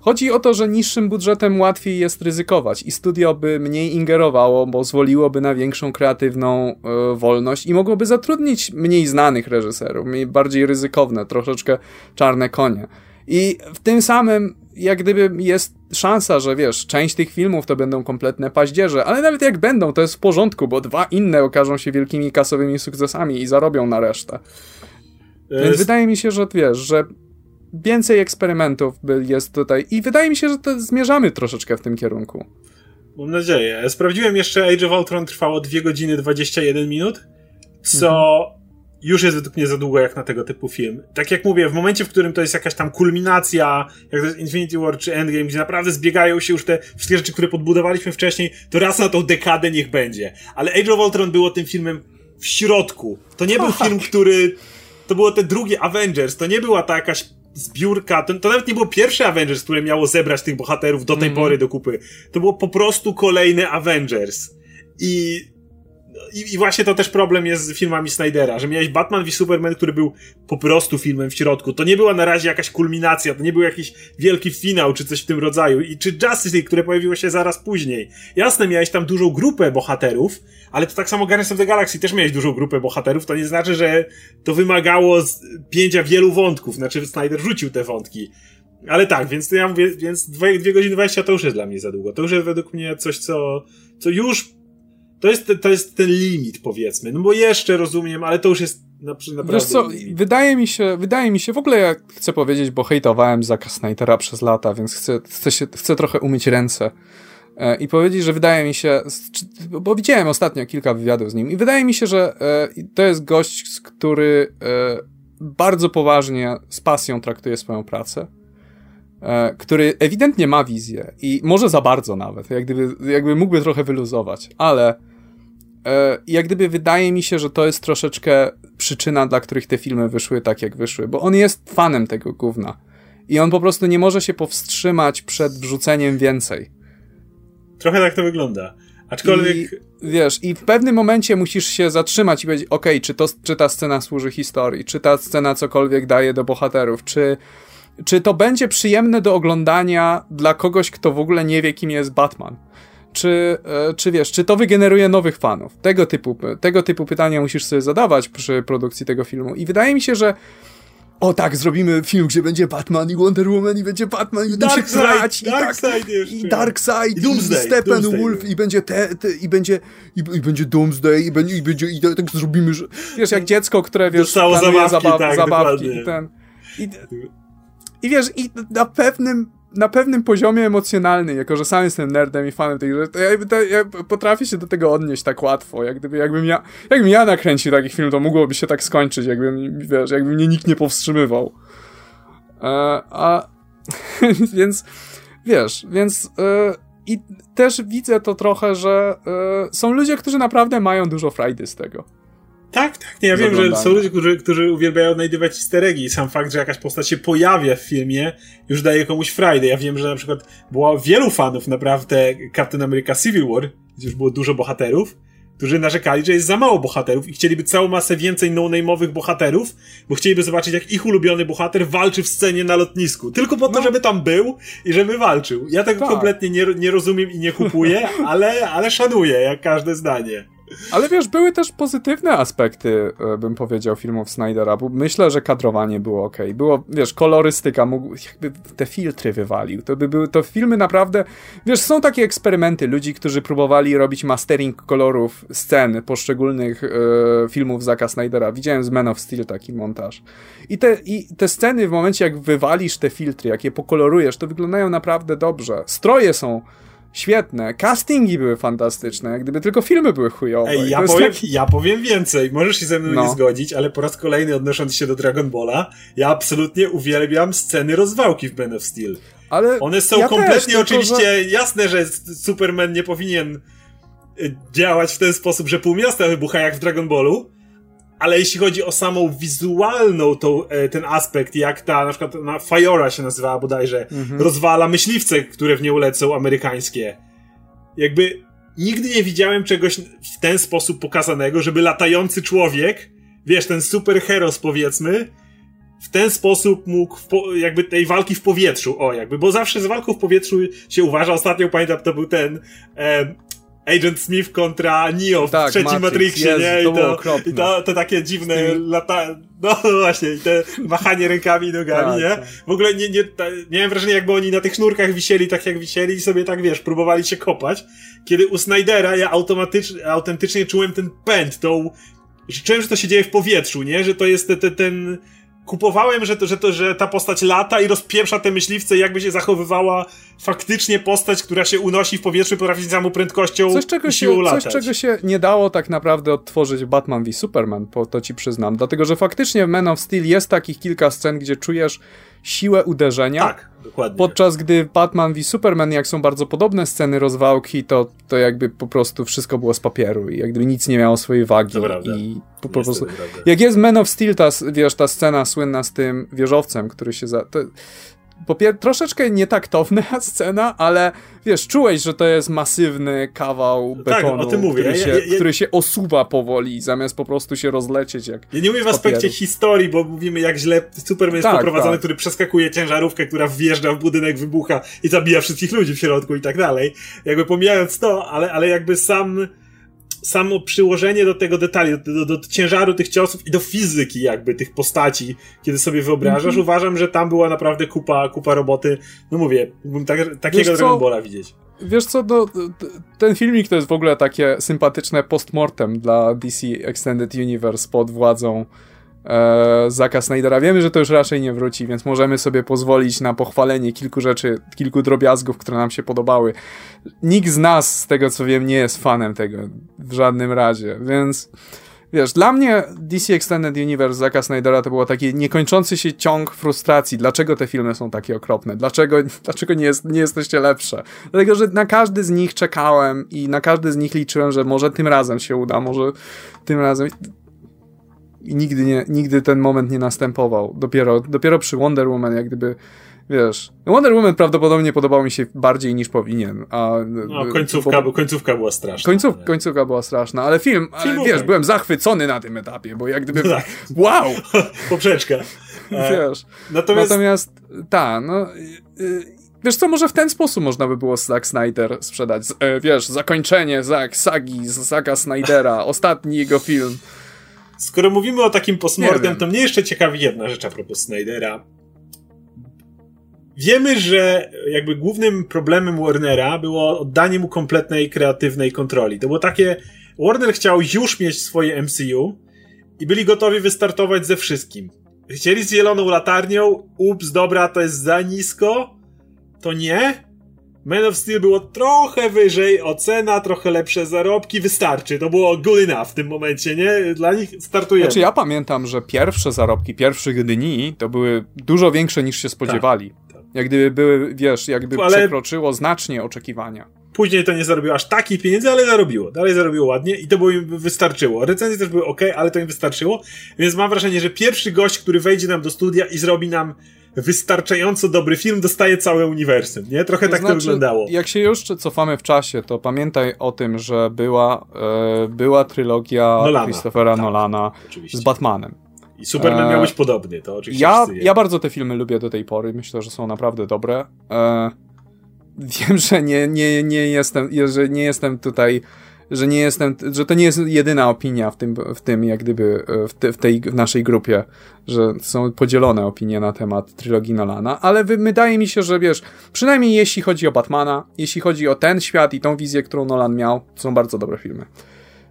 Chodzi o to, że niższym budżetem łatwiej jest ryzykować i studio by mniej ingerowało, bo zwoliłoby na większą kreatywną y, wolność i mogłoby zatrudnić mniej znanych reżyserów, mniej bardziej ryzykowne, troszeczkę czarne konie. I w tym samym, jak gdyby jest szansa, że wiesz, część tych filmów to będą kompletne paździerze, ale nawet jak będą, to jest w porządku, bo dwa inne okażą się wielkimi kasowymi sukcesami i zarobią na resztę. Jest... Więc wydaje mi się, że wiesz, że więcej eksperymentów jest tutaj i wydaje mi się, że to zmierzamy troszeczkę w tym kierunku. Mam nadzieję. Sprawdziłem jeszcze, Age of Ultron trwało 2 godziny 21 minut, co mhm już jest według mnie za długo jak na tego typu film. Tak jak mówię, w momencie, w którym to jest jakaś tam kulminacja, jak to jest Infinity War czy Endgame, gdzie naprawdę zbiegają się już te wszystkie rzeczy, które podbudowaliśmy wcześniej, to raz na tą dekadę niech będzie. Ale Age of Ultron było tym filmem w środku. To nie był film, który... To było te drugie Avengers, to nie była ta jakaś zbiórka, to, to nawet nie było pierwsze Avengers, które miało zebrać tych bohaterów do tej mm -hmm. pory do kupy. To było po prostu kolejne Avengers. I i, I, właśnie to też problem jest z filmami Snydera, że miałeś Batman v Superman, który był po prostu filmem w środku. To nie była na razie jakaś kulminacja, to nie był jakiś wielki finał, czy coś w tym rodzaju. I czy Justice League, które pojawiło się zaraz później. Jasne, miałeś tam dużą grupę bohaterów, ale to tak samo Guardians of the Galaxy też miałeś dużą grupę bohaterów, to nie znaczy, że to wymagało pięcia wielu wątków, znaczy Snyder rzucił te wątki. Ale tak, więc ja mówię, więc 2 godziny 20 to już jest dla mnie za długo. To już jest według mnie coś, co, co już to jest, to jest ten limit, powiedzmy. No bo jeszcze rozumiem, ale to już jest naprawdę. Wiesz co, wydaje mi się, wydaje mi się, w ogóle ja chcę powiedzieć, bo hejtowałem Zaka Snydera przez lata, więc chcę, chcę, się, chcę trochę umyć ręce e, i powiedzieć, że wydaje mi się, bo widziałem ostatnio kilka wywiadów z nim i wydaje mi się, że e, to jest gość, który e, bardzo poważnie, z pasją traktuje swoją pracę który ewidentnie ma wizję i może za bardzo nawet, jak gdyby, jakby mógłby trochę wyluzować, ale e, jak gdyby wydaje mi się, że to jest troszeczkę przyczyna, dla których te filmy wyszły tak, jak wyszły, bo on jest fanem tego gówna i on po prostu nie może się powstrzymać przed wrzuceniem więcej. Trochę tak to wygląda. Aczkolwiek. I, wiesz, i w pewnym momencie musisz się zatrzymać i powiedzieć: OK, czy, to, czy ta scena służy historii, czy ta scena cokolwiek daje do bohaterów, czy czy to będzie przyjemne do oglądania dla kogoś, kto w ogóle nie wie, kim jest Batman? Czy, e, czy wiesz, czy to wygeneruje nowych fanów? Tego typu, tego typu pytania musisz sobie zadawać przy produkcji tego filmu. I wydaje mi się, że o tak, zrobimy film, gdzie będzie Batman i Wonder Woman i będzie Batman i będą się grać i, Dark tak, jeszcze. i Darkseid i, Doomsday, i Steppenwolf i będzie te, te, i będzie i, i, będzie Doomsday i będzie i będzie i tak zrobimy, że wiesz, jak dziecko, które wiesz, planuje zabawki, zabaw, tak, zabawki i ten i, i wiesz, i na pewnym na pewnym poziomie emocjonalnym, jako że sam jestem nerdem i fanem tej gry, to ja, to ja potrafię się do tego odnieść tak łatwo. Jak gdyby, jakbym, ja, jakbym ja nakręcił taki film, to mogłoby się tak skończyć, jakbym, wiesz, jakby mnie nikt nie powstrzymywał. E, a *laughs* więc wiesz, więc e, i też widzę to trochę, że e, są ludzie, którzy naprawdę mają dużo frajdy z tego. Tak, tak. Nie, ja wiem, że są ludzie, którzy, którzy uwielbiają odnajdywać easter eggi i sam fakt, że jakaś postać się pojawia w filmie, już daje komuś frajdę. Ja wiem, że na przykład było wielu fanów naprawdę Captain America Civil War, gdzie już było dużo bohaterów, którzy narzekali, że jest za mało bohaterów i chcieliby całą masę więcej no-name'owych bohaterów, bo chcieliby zobaczyć, jak ich ulubiony bohater walczy w scenie na lotnisku. Tylko po to, no. żeby tam był i żeby walczył. Ja tego tak. kompletnie nie, nie rozumiem i nie kupuję, *laughs* ale, ale szanuję, jak każde zdanie. Ale wiesz, były też pozytywne aspekty, e, bym powiedział, filmów Snydera, myślę, że kadrowanie było ok. Było, wiesz, kolorystyka, mógł, jakby te filtry wywalił. To by były, to filmy naprawdę, wiesz, są takie eksperymenty ludzi, którzy próbowali robić mastering kolorów scen poszczególnych e, filmów Zaka Snydera. Widziałem z Man of Steel taki montaż. I te, I te sceny w momencie, jak wywalisz te filtry, jak je pokolorujesz, to wyglądają naprawdę dobrze. Stroje są świetne. Castingi były fantastyczne, gdyby tylko filmy były chujowe. Ej, ja, powiem, ja powiem więcej. Możesz się ze mną no. nie zgodzić, ale po raz kolejny odnosząc się do Dragon Balla, ja absolutnie uwielbiam sceny rozwałki w Man of Steel. Ale One są ja kompletnie też, oczywiście że... jasne, że Superman nie powinien y, działać w ten sposób, że pół miasta wybucha jak w Dragon Ballu, ale jeśli chodzi o samą wizualną tą, e, ten aspekt, jak ta na przykład na Fajora się nazywała bodajże, mhm. rozwala myśliwce, które w nią lecą, amerykańskie. Jakby nigdy nie widziałem czegoś w ten sposób pokazanego, żeby latający człowiek, wiesz, ten superheros powiedzmy, w ten sposób mógł jakby tej walki w powietrzu, o jakby, bo zawsze z walką w powietrzu się uważa, ostatnio pamiętam, to był ten e, Agent Smith kontra Neo w tak, trzecim Matrix, Matrixie, Jezu, nie? I to, i to, to takie dziwne tym... lata... No *laughs* właśnie, i te machanie rękami i nogami, tak, nie? Tak. W ogóle nie, nie, ta, miałem wrażenie, jakby oni na tych sznurkach wisieli tak jak wisieli i sobie tak, wiesz, próbowali się kopać. Kiedy u Snydera ja automatycznie, autentycznie czułem ten pęd, tą... Czułem, że to się dzieje w powietrzu, nie? Że to jest te, te, ten kupowałem, że, to, że, to, że ta postać lata i rozpieprza te myśliwce, jakby się zachowywała faktycznie postać, która się unosi w powietrzu i potrafi z samą prędkością coś, czego się, latać. Coś, czego się nie dało tak naprawdę odtworzyć Batman v Superman, po to ci przyznam. Dlatego, że faktycznie w Man of Steel jest takich kilka scen, gdzie czujesz siłę uderzenia. Tak, dokładnie. Podczas gdy Batman v Superman, jak są bardzo podobne sceny rozwałki, to, to jakby po prostu wszystko było z papieru i jakby nic nie miało swojej wagi. I po, po prostu. Jak jest Man of Steel, ta, wiesz, ta scena słynna z tym wieżowcem, który się za. To, po pier- troszeczkę nietaktowna *laughs* scena, ale wiesz, czułeś, że to jest masywny kawał betonu, tak. Który, się, ja, ja, który się osuwa powoli, zamiast po prostu się rozlecieć jak Ja nie mówię w aspekcie historii, bo mówimy jak źle Superman jest tak, poprowadzony, tak. który przeskakuje ciężarówkę, która wjeżdża w budynek, wybucha i zabija wszystkich ludzi w środku i tak dalej. Jakby pomijając to, ale, ale jakby sam samo przyłożenie do tego detali, do, do, do, ciężaru tych ciosów i do fizyki jakby tych postaci, kiedy sobie wyobrażasz, -hmm. uważam, że tam była naprawdę kupa, kupa roboty. No mówię, tak, takiego Dragon Balla widzieć. Wiesz co, no, ten filmik to jest w ogóle takie sympatyczne postmortem dla DC Extended Universe pod władzą e, Zaka Snydera. Wiemy, że to już raczej nie wróci, więc możemy sobie pozwolić na pochwalenie kilku rzeczy, kilku drobiazgów, które nam się podobały. Nikt z nas, z tego co wiem, nie jest fanem tego w żadnym razie, więc wiesz, dla mnie DC Extended Universe Zaka Snydera to było taki niekończący się ciąg frustracji. Dlaczego te filmy są takie okropne? Dlaczego, *laughs* dlaczego nie, jest, nie jesteście lepsze? Dlatego, że na każdy z nich czekałem i na każdy z nich liczyłem, że może tym razem się uda, może tym razem i nigdy, nie, nigdy ten moment nie następował. Dopiero, dopiero przy Wonder Woman jak gdyby wiesz, Wonder Woman prawdopodobnie podobał mi się bardziej niż powinien, a... No, końcówka, bo, końcówka była straszna. Końców, końcówka była straszna, ale film, film wiesz, byłem zachwycony na tym etapie, bo jak gdyby... No tak. Wow! *laughs* Poprzeczka. Wiesz, natomiast, natomiast ta, no... Wiesz co, może w ten sposób można by było Zack Snyder sprzedać. E, wiesz, zakończenie Zack, sagi Zacka Snydera, ostatni jego film. Skoro mówimy o takim postmortem, to mnie jeszcze ciekawi jedna rzecz a propos Snydera. Wiemy, że jakby głównym problemem Warnera było oddanie mu kompletnej kreatywnej kontroli. To było takie, Warner chciał już mieć swoje MCU i byli gotowi wystartować ze wszystkim. Chcieli z zieloną latarnią, ups, dobra, to jest za nisko, to nie. Man of Steel było trochę wyżej, ocena, trochę lepsze zarobki, wystarczy. To było good enough w tym momencie, nie? Dla nich startujemy. Znaczy ja pamiętam, że pierwsze zarobki pierwszych dni to były dużo większe niż się spodziewali. Tak, tak. Jak gdyby były, wiesz, jakby ale... przekroczyło znacznie oczekiwania. Później to nie zarobiło aż takich pieniędzy, ale zarobiło. Dalej zarobiło ładnie i to było im wystarczyło. Recenzje też były ok, ale to im wystarczyło. Więc mam wrażenie, że pierwszy gość, który wejdzie nam do studia i zrobi nam wystarczająco dobry film dostaje całe uniwersum, nie? Trochę to tak znaczy, to wyglądało. Jak się już cofamy w czasie, to pamiętaj o tym, że była, e, była trylogia Nolana, Christophera tak, Nolana oczywiście. z Batmanem. I Superman e, miał być podobny, to oczywiście. Ja, ja bardzo te filmy lubię do tej pory, myślę, że są naprawdę dobre. E, *laughs* wiem, że nie, nie, nie, jestem, że nie jestem tutaj że nie jestem, że to nie jest jedyna opinia w tym, w tym jak gdyby, w, te, w tej w naszej grupie, że są podzielone opinie na temat trylogii Nolana, ale wydaje mi się, że wiesz, przynajmniej jeśli chodzi o Batmana, jeśli chodzi o ten świat i tą wizję, którą Nolan miał, to są bardzo dobre filmy.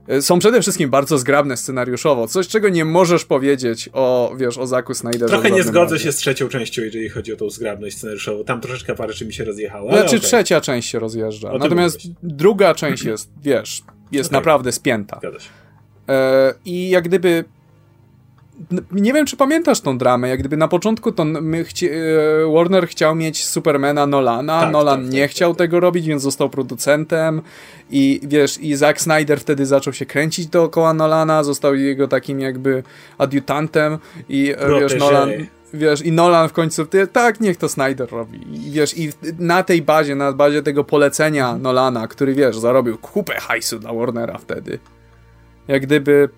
E, są przede wszystkim bardzo zgrabne scenariuszowo, coś czego nie możesz powiedzieć o, wiesz, o Zaku Snyderze. Trochę nie zgodzę się z trzecią częścią, jeżeli chodzi o tą zgrabność scenariuszową. Tam troszeczkę parę rzeczy mi się rozjechało. Znaczy okay. trzecia część się rozjeżdża, natomiast druga część jest, wiesz, jest okay. naprawdę spięta. Zgadza się. E, I jak gdyby nie wiem, czy pamiętasz tą dramę, jak gdyby na początku to chci e, Warner chciał mieć Supermana Nolana, tak, Nolan tak, nie tak, chciał tak, tego robić, więc został producentem. I wiesz, i Zack Snyder wtedy zaczął się kręcić dookoła Nolana, został jego takim jakby adiutantem. I e, wiesz, Nolan wiesz, i Nolan w końcu, ty, tak, niech to Snyder robi. I wiesz, i na tej bazie, na bazie tego polecenia Nolana, który, wiesz, zarobił kupę hajsu dla Warnera wtedy, jak gdyby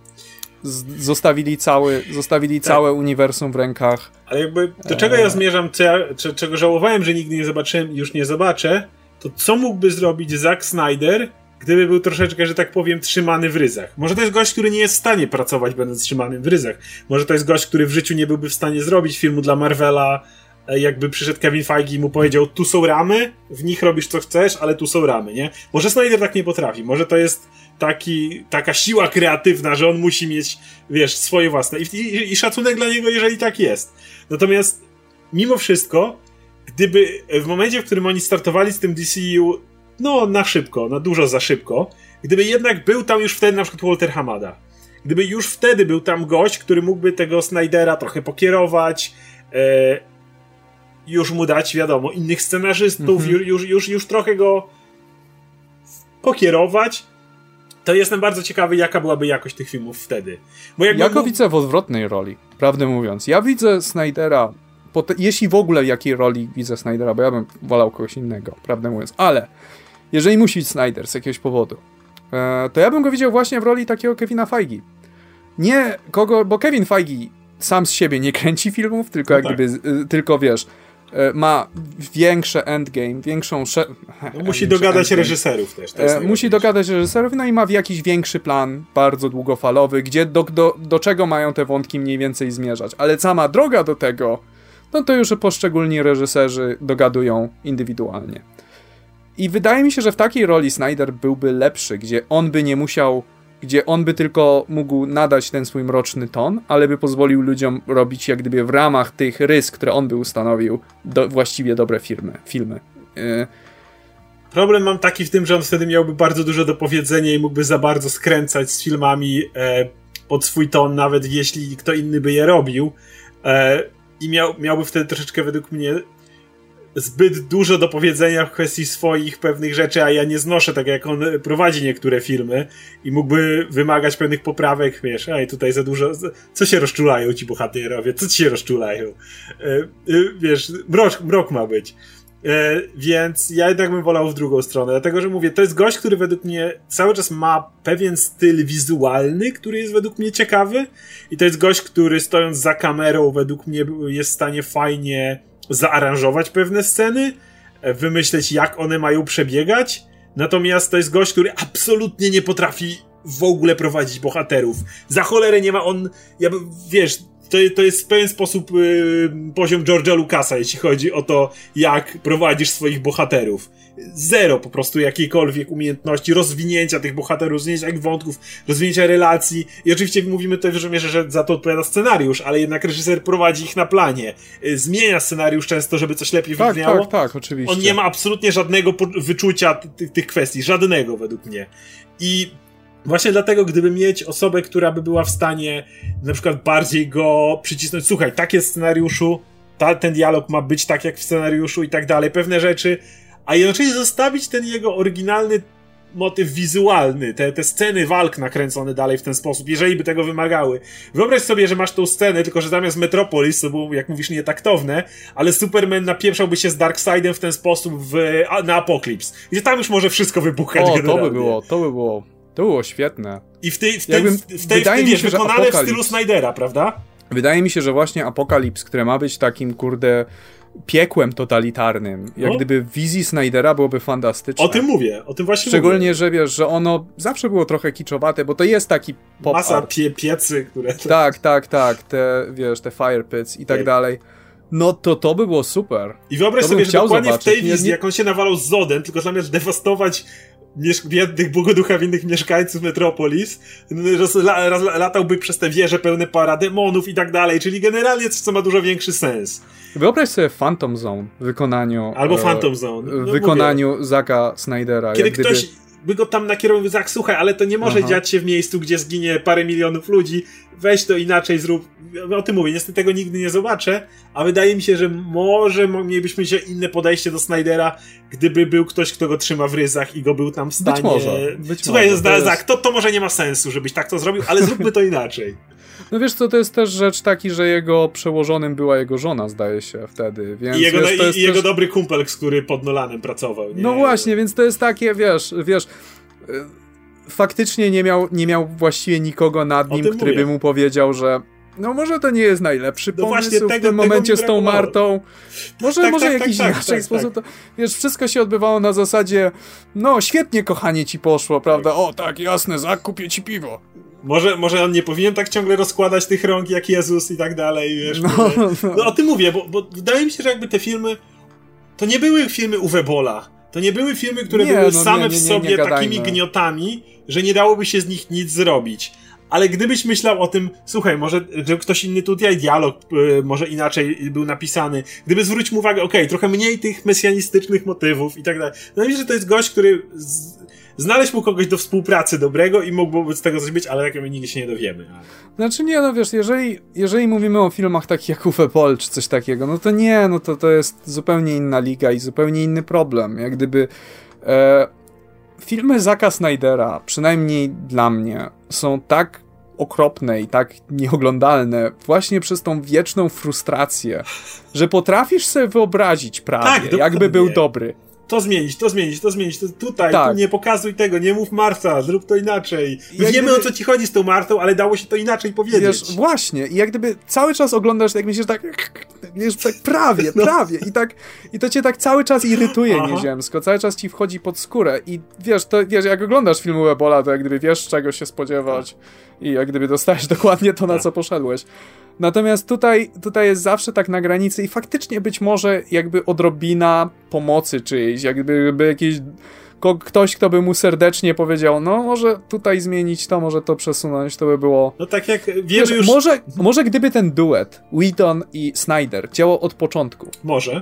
zostawili, cały, zostawili tak. całe uniwersum w rękach. Ale jakby do czego ja zmierzam, co ja, czego żałowałem, że nigdy nie zobaczyłem i już nie zobaczę, to co mógłby zrobić Zack Snyder, gdyby był troszeczkę, że tak powiem, trzymany w ryzach. Może to jest gość, który nie jest w stanie pracować, będąc trzymanym w ryzach. Może to jest gość, który w życiu nie byłby w stanie zrobić filmu dla Marvela, e, jakby przyszedł Kevin Feige i mu powiedział, tu są ramy, w nich robisz co chcesz, ale tu są ramy, nie? Może Snyder tak nie potrafi, może to jest taki, taka siła kreatywna, że on musi mieć, wiesz, swoje własne. I, i, I szacunek dla niego, jeżeli tak jest. Natomiast mimo wszystko, gdyby w momencie, w którym oni startowali z tym DCU, no na szybko, na dużo za szybko, gdyby jednak był tam już wtedy na przykład Walter Hamada, gdyby już wtedy był tam gość, który mógłby tego Snydera trochę pokierować, e, już mu dać, wiadomo, innych scenarzystów, mhm. już, już, już trochę go pokierować, to jestem bardzo ciekawy, jaka byłaby jakość tych filmów wtedy. Bo jakby ja go widzę w odwrotnej roli, prawdę mówiąc. Ja widzę Snydera, te, jeśli w ogóle jakiej roli widzę Snydera, bo ja bym wolał kogoś innego, prawdę mówiąc. Ale jeżeli musi być Snyder z jakiegoś powodu, e, to ja bym go widział właśnie w roli takiego Kevina Feige. Nie kogo, bo Kevin Feige sam z siebie nie kręci filmów, tylko no jak tak. gdyby, y, tylko wiesz, ma większe endgame, większą... *laughs* No, musi dogadać endgame. reżyserów też. E, musi dogadać reżyserów, no i ma jakiś większy plan, bardzo długofalowy, gdzie do, do, do czego mają te wątki mniej więcej zmierzać. Ale sama droga do tego, no to już poszczególni reżyserzy dogadują indywidualnie. I wydaje mi się, że w takiej roli Snyder byłby lepszy, gdzie on by nie musiał gdzie on by tylko mógł nadać ten swój mroczny ton, ale by pozwolił ludziom robić jak gdyby w ramach tych rys, które on by ustanowił, do, właściwie dobre firmy, filmy. Yy. Problem mam taki w tym, że on wtedy miałby bardzo dużo do powiedzenia i mógłby za bardzo skręcać z filmami e, pod swój ton, nawet jeśli kto inny by je robił. E, I miał, miałby wtedy troszeczkę według mnie zbyt dużo do powiedzenia w kwestii swoich pewnych rzeczy, a ja nie znoszę tak jak on prowadzi niektóre filmy i mógłby wymagać pewnych poprawek, wiesz, ej, tutaj za dużo, co się rozczulają ci bohaterowie, co ci się rozczulają? E, e, wiesz, mrok, mrok ma być. E, więc ja jednak bym wolał w drugą stronę, dlatego że mówię, to jest gość, który według mnie cały czas ma pewien styl wizualny, który jest według mnie ciekawy i to jest gość, który stojąc za kamerą według mnie jest w stanie fajnie zaaranżować pewne sceny, e, wymyśleć jak one mają przebiegać, natomiast to jest gość, który absolutnie nie potrafi w ogóle prowadzić bohaterów. Za cholerę nie ma on, ja, wiesz, to, to jest w pewien sposób yy, poziom George'a Lucasa, jeśli chodzi o to, jak prowadzisz swoich bohaterów. Zero po prostu jakiejkolwiek umiejętności rozwinięcia tych bohaterów, rozwinięcia ich wątków, rozwinięcia relacji. I oczywiście mówimy tutaj w dużej mierze, że za to odpowiada scenariusz, ale jednak reżyser prowadzi ich na planie. Yy, zmienia scenariusz często, żeby coś lepiej tak, wybrzmiało. Tak, tak, oczywiście. On nie ma absolutnie żadnego wyczucia tych, tych kwestii, żadnego według mnie. I Właśnie dlatego, gdyby mieć osobę, która by była w stanie na przykład bardziej go przycisnąć, słuchaj, tak jest w scenariuszu, ta, ten dialog ma być tak jak w scenariuszu i tak dalej, pewne rzeczy, a jednocześnie zostawić ten jego oryginalny motyw wizualny, te, te sceny walk nakręcone dalej w ten sposób, jeżeli by tego wymagały. Wyobraź sobie, że masz tą scenę, tylko że zamiast Metropolis, to było, jak mówisz, nietaktowne, ale Superman napieprzałby się z Darkseidem w ten sposób w, na Apocalypse. Gdzie tam już może wszystko wybuchać O, generalnie. to by było, to by było to było świetne. I w tej, w tej, Jakbym, w tej, w tej, wydaje mi się, wykonane w stylu Snydera, prawda? Wydaje mi się, że właśnie Apokalips, które ma być takim, kurde, piekłem totalitarnym, jak no. gdyby w wizji Snydera byłoby fantastyczne. O tym mówię, o tym właśnie Szczególnie, mówię. że wiesz, że ono zawsze było trochę kiczowate, bo to jest taki pop Masa pie piecy, które... Tak, tak, tak, te, wiesz, te fire pits i tak, dalej. No to to by było super. I wyobraź to sobie, że dokładnie zobaczyć. w tej wizji, jak on się nawalał z Zodem, tylko zamiast dewastować biednych, błogoduchawinnych mieszkańców Metropolis, roz, la, roz, latałby przez te wieże pełne parademonów i tak dalej, czyli generalnie coś, co ma dużo większy sens. Wyobraź sobie Phantom Zone w wykonaniu... Albo e, Phantom Zone. No, w wykonaniu mówię. Zaka Snydera. Kiedy ktoś... Gdyby by go tam nakierował, tak, słuchaj, ale to nie może Aha. dziać się w miejscu, gdzie zginie parę milionów ludzi, weź to inaczej zrób. O tym mówię, niestety tego nigdy nie zobaczę, a wydaje mi się, że może mielibyśmy się inne podejście do Snydera, gdyby był ktoś, kto go trzyma w ryzach i go był tam w stanie... Być może. Być słuchaj, może, to, jest... to, to może nie ma sensu, żebyś tak to zrobił, ale zróbmy to inaczej. *laughs* No wiesz co, to jest też rzecz taki, że jego przełożonym była jego żona, zdaje się wtedy, więc... I jego, wiesz, i, też... jego dobry kumpel, który pod Nolanem pracował. Nie? No właśnie, więc to jest takie, wiesz, wiesz faktycznie nie miał, nie miał właściwie nikogo nad nim, który mówię. by mu powiedział, że no może to nie jest najlepszy no pomysł tego, w tym momencie z tą Martą. Może, tak, może tak, jakiś tak, tak inaczej tak, sposób. To, wiesz, wszystko się odbywało na zasadzie no świetnie kochanie ci poszło, prawda? O tak, jasne, zakupię ci piwo. Może, może on nie powinien tak ciągle rozkładać tych rąk jak Jezus i tak dalej, wiesz. No, no. no o tym mówię, bo, bo wydaje mi się, że jakby te filmy to nie były filmy Uwe Bola to nie były filmy, które nie, były no, same nie, nie, w sobie takimi gniotami, że nie dałoby się z nich nic zrobić. Ale gdybyś myślał o tym, słuchaj, może że ktoś inny tutaj dialog y, może inaczej był napisany, gdyby zwrócił uwagę, okej, okay, trochę mniej tych mesjanistycznych motywów i tak dalej. No myślę, że to jest gość, który z, znaleźć mu kogoś do współpracy dobrego i mógłby z tego coś być, ale jak my nigdy się nie dowiemy. Znaczy nie, no wiesz, jeżeli, jeżeli mówimy o filmach takich jak Uwe Pol czy coś takiego, no to nie, no to to jest zupełnie inna liga i zupełnie inny problem. Jak gdyby e, filmy Zaka Snydera, przynajmniej dla mnie, są tak okropne i tak nieoglądalne właśnie przez tą wieczną frustrację, że potrafisz sobie wyobrazić prawie, tak, jakby był dobry to zmienić, to zmienić, to zmienić, to tutaj, tak. tu nie pokazuj tego, nie mów Marta, zrób to inaczej. Jak wiemy gdyby... o co ci chodzi z tą Martą, ale dało się to inaczej powiedzieć. Wiesz, właśnie, i jak gdyby cały czas oglądasz, jak myślisz tak, wiesz, tak prawie, no. prawie i tak, i to cię tak cały czas irytuje Aha. nieziemsko, cały czas ci wchodzi pod skórę i wiesz, to wiesz, jak oglądasz film Ebola, to jak gdyby wiesz czego się spodziewać i jak gdyby dostajesz dokładnie to, na tak. co poszedłeś. Natomiast tutaj, tutaj jest zawsze tak na granicy i faktycznie być może jakby odrobina pomocy czyjejś, jakby by jakieś ktoś, kto by mu serdecznie powiedział, no może tutaj zmienić to, może to przesunąć, to by było... No tak jak wiemy Wiesz, już... Może, może gdyby ten duet, Whedon i Snyder, działał od początku. Może.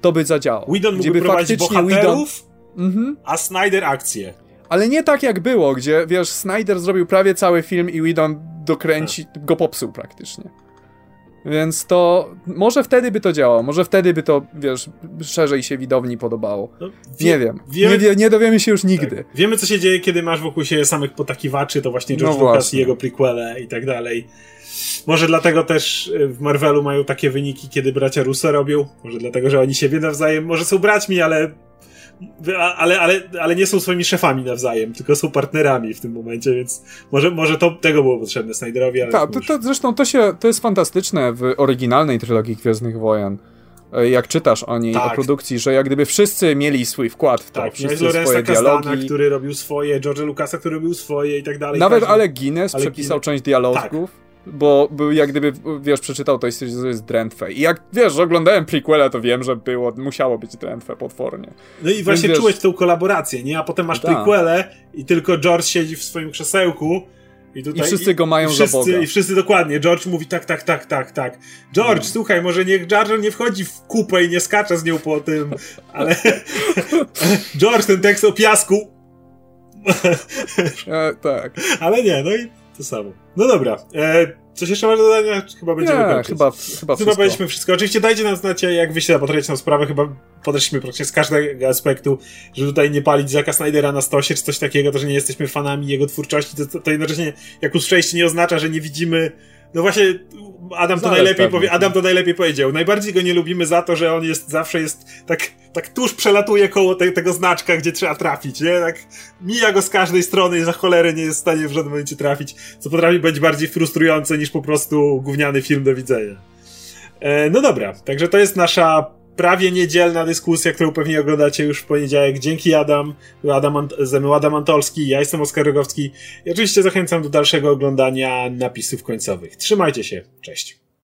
To by zadziałał. Whedon mógłby prowadzić bohaterów, Whedon... Mhm. a Snyder akcję. Ale nie tak jak było, gdzie, wiesz, Snyder zrobił prawie cały film i Whedon dokręci, go popsuł praktycznie. Więc to może wtedy by to działało, może wtedy by to, wiesz, szerzej się widowni podobało. No, wie, nie wiem. Wiemy, nie, nie, dowiemy się już nigdy. Tak. Wiemy, co się dzieje, kiedy masz wokół siebie samych potakiwaczy, to właśnie George no Lucas i jego prequele i tak dalej. Może dlatego też y, w Marvelu mają takie wyniki, kiedy bracia Russo robią. Może dlatego, że oni siebie nawzajem, może są braćmi, ale ale, ale, ale nie są swoimi szefami nawzajem, tylko są partnerami w tym momencie, więc może, może to tego było potrzebne Snyderowi. Tak, to, to, zresztą to, się, to jest fantastyczne w oryginalnej trylogii Gwiezdnych Wojen. E, jak czytasz o niej, tak. o produkcji, że jak gdyby wszyscy mieli swój wkład w to, tak, wszyscy swoje dialogi. Kastana, który robił swoje, George'a Lucasa, który robił swoje i tak dalej. Nawet każdy... Ale Guinness ale przepisał Guinness... część dialogów. Tak bo był jak gdyby, wiesz, przeczytał to i że to jest drętwe. I jak, wiesz, oglądałem prequela, to wiem, że było, musiało być drętwe potwornie. No i właśnie Więc, czułeś wiesz, tą kolaborację, nie? A potem masz tak. prequele i tylko George siedzi w swoim krzesełku i, tutaj, I wszyscy go mają i wszyscy, za Boga. I wszyscy dokładnie. George mówi tak, tak, tak, tak, tak. George, no. słuchaj, może niech Jar nie wchodzi w kupę i nie skacze z nią po tym, ale *laughs* George, ten tekst o piasku. e, tak. *laughs* Ale nie, no i to samo. No dobra. E, coś jeszcze masz do dodania? Chyba będziemy nie, kończyć. Chyba, chyba, chyba powiedzieliśmy wszystko. Oczywiście dajcie nam znać, jak wy się zapatrujecie na sprawę. Chyba podeszliśmy praktycznie z każdego aspektu, że tutaj nie palić Zacka Snydera na stosie, czy coś takiego, to, że nie jesteśmy fanami jego twórczości, to, to, to jednocześnie, jak usłyszeliście, nie oznacza, że nie widzimy no właśnie, Adam to, najlepiej powie, Adam to najlepiej powiedział. Najbardziej go nie lubimy za to, że on jest zawsze jest tak, tak tuż przelatuje koło te, tego znaczka, gdzie trzeba trafić, nie? Tak mija go z każdej strony i za cholerę nie jest w stanie w żadnym momencie trafić, co potrafi być bardziej frustrujące niż po prostu gówniany film do widzenia. E, no dobra, także to jest nasza prawie niedzielna dyskusja, którą pewnie oglądacie już w poniedziałek. Dzięki Adam, Adam ze mną Adam Antolski, ja jestem Oskar Rogowski i oczywiście zachęcam do dalszego oglądania napisów końcowych. Trzymajcie się, cześć.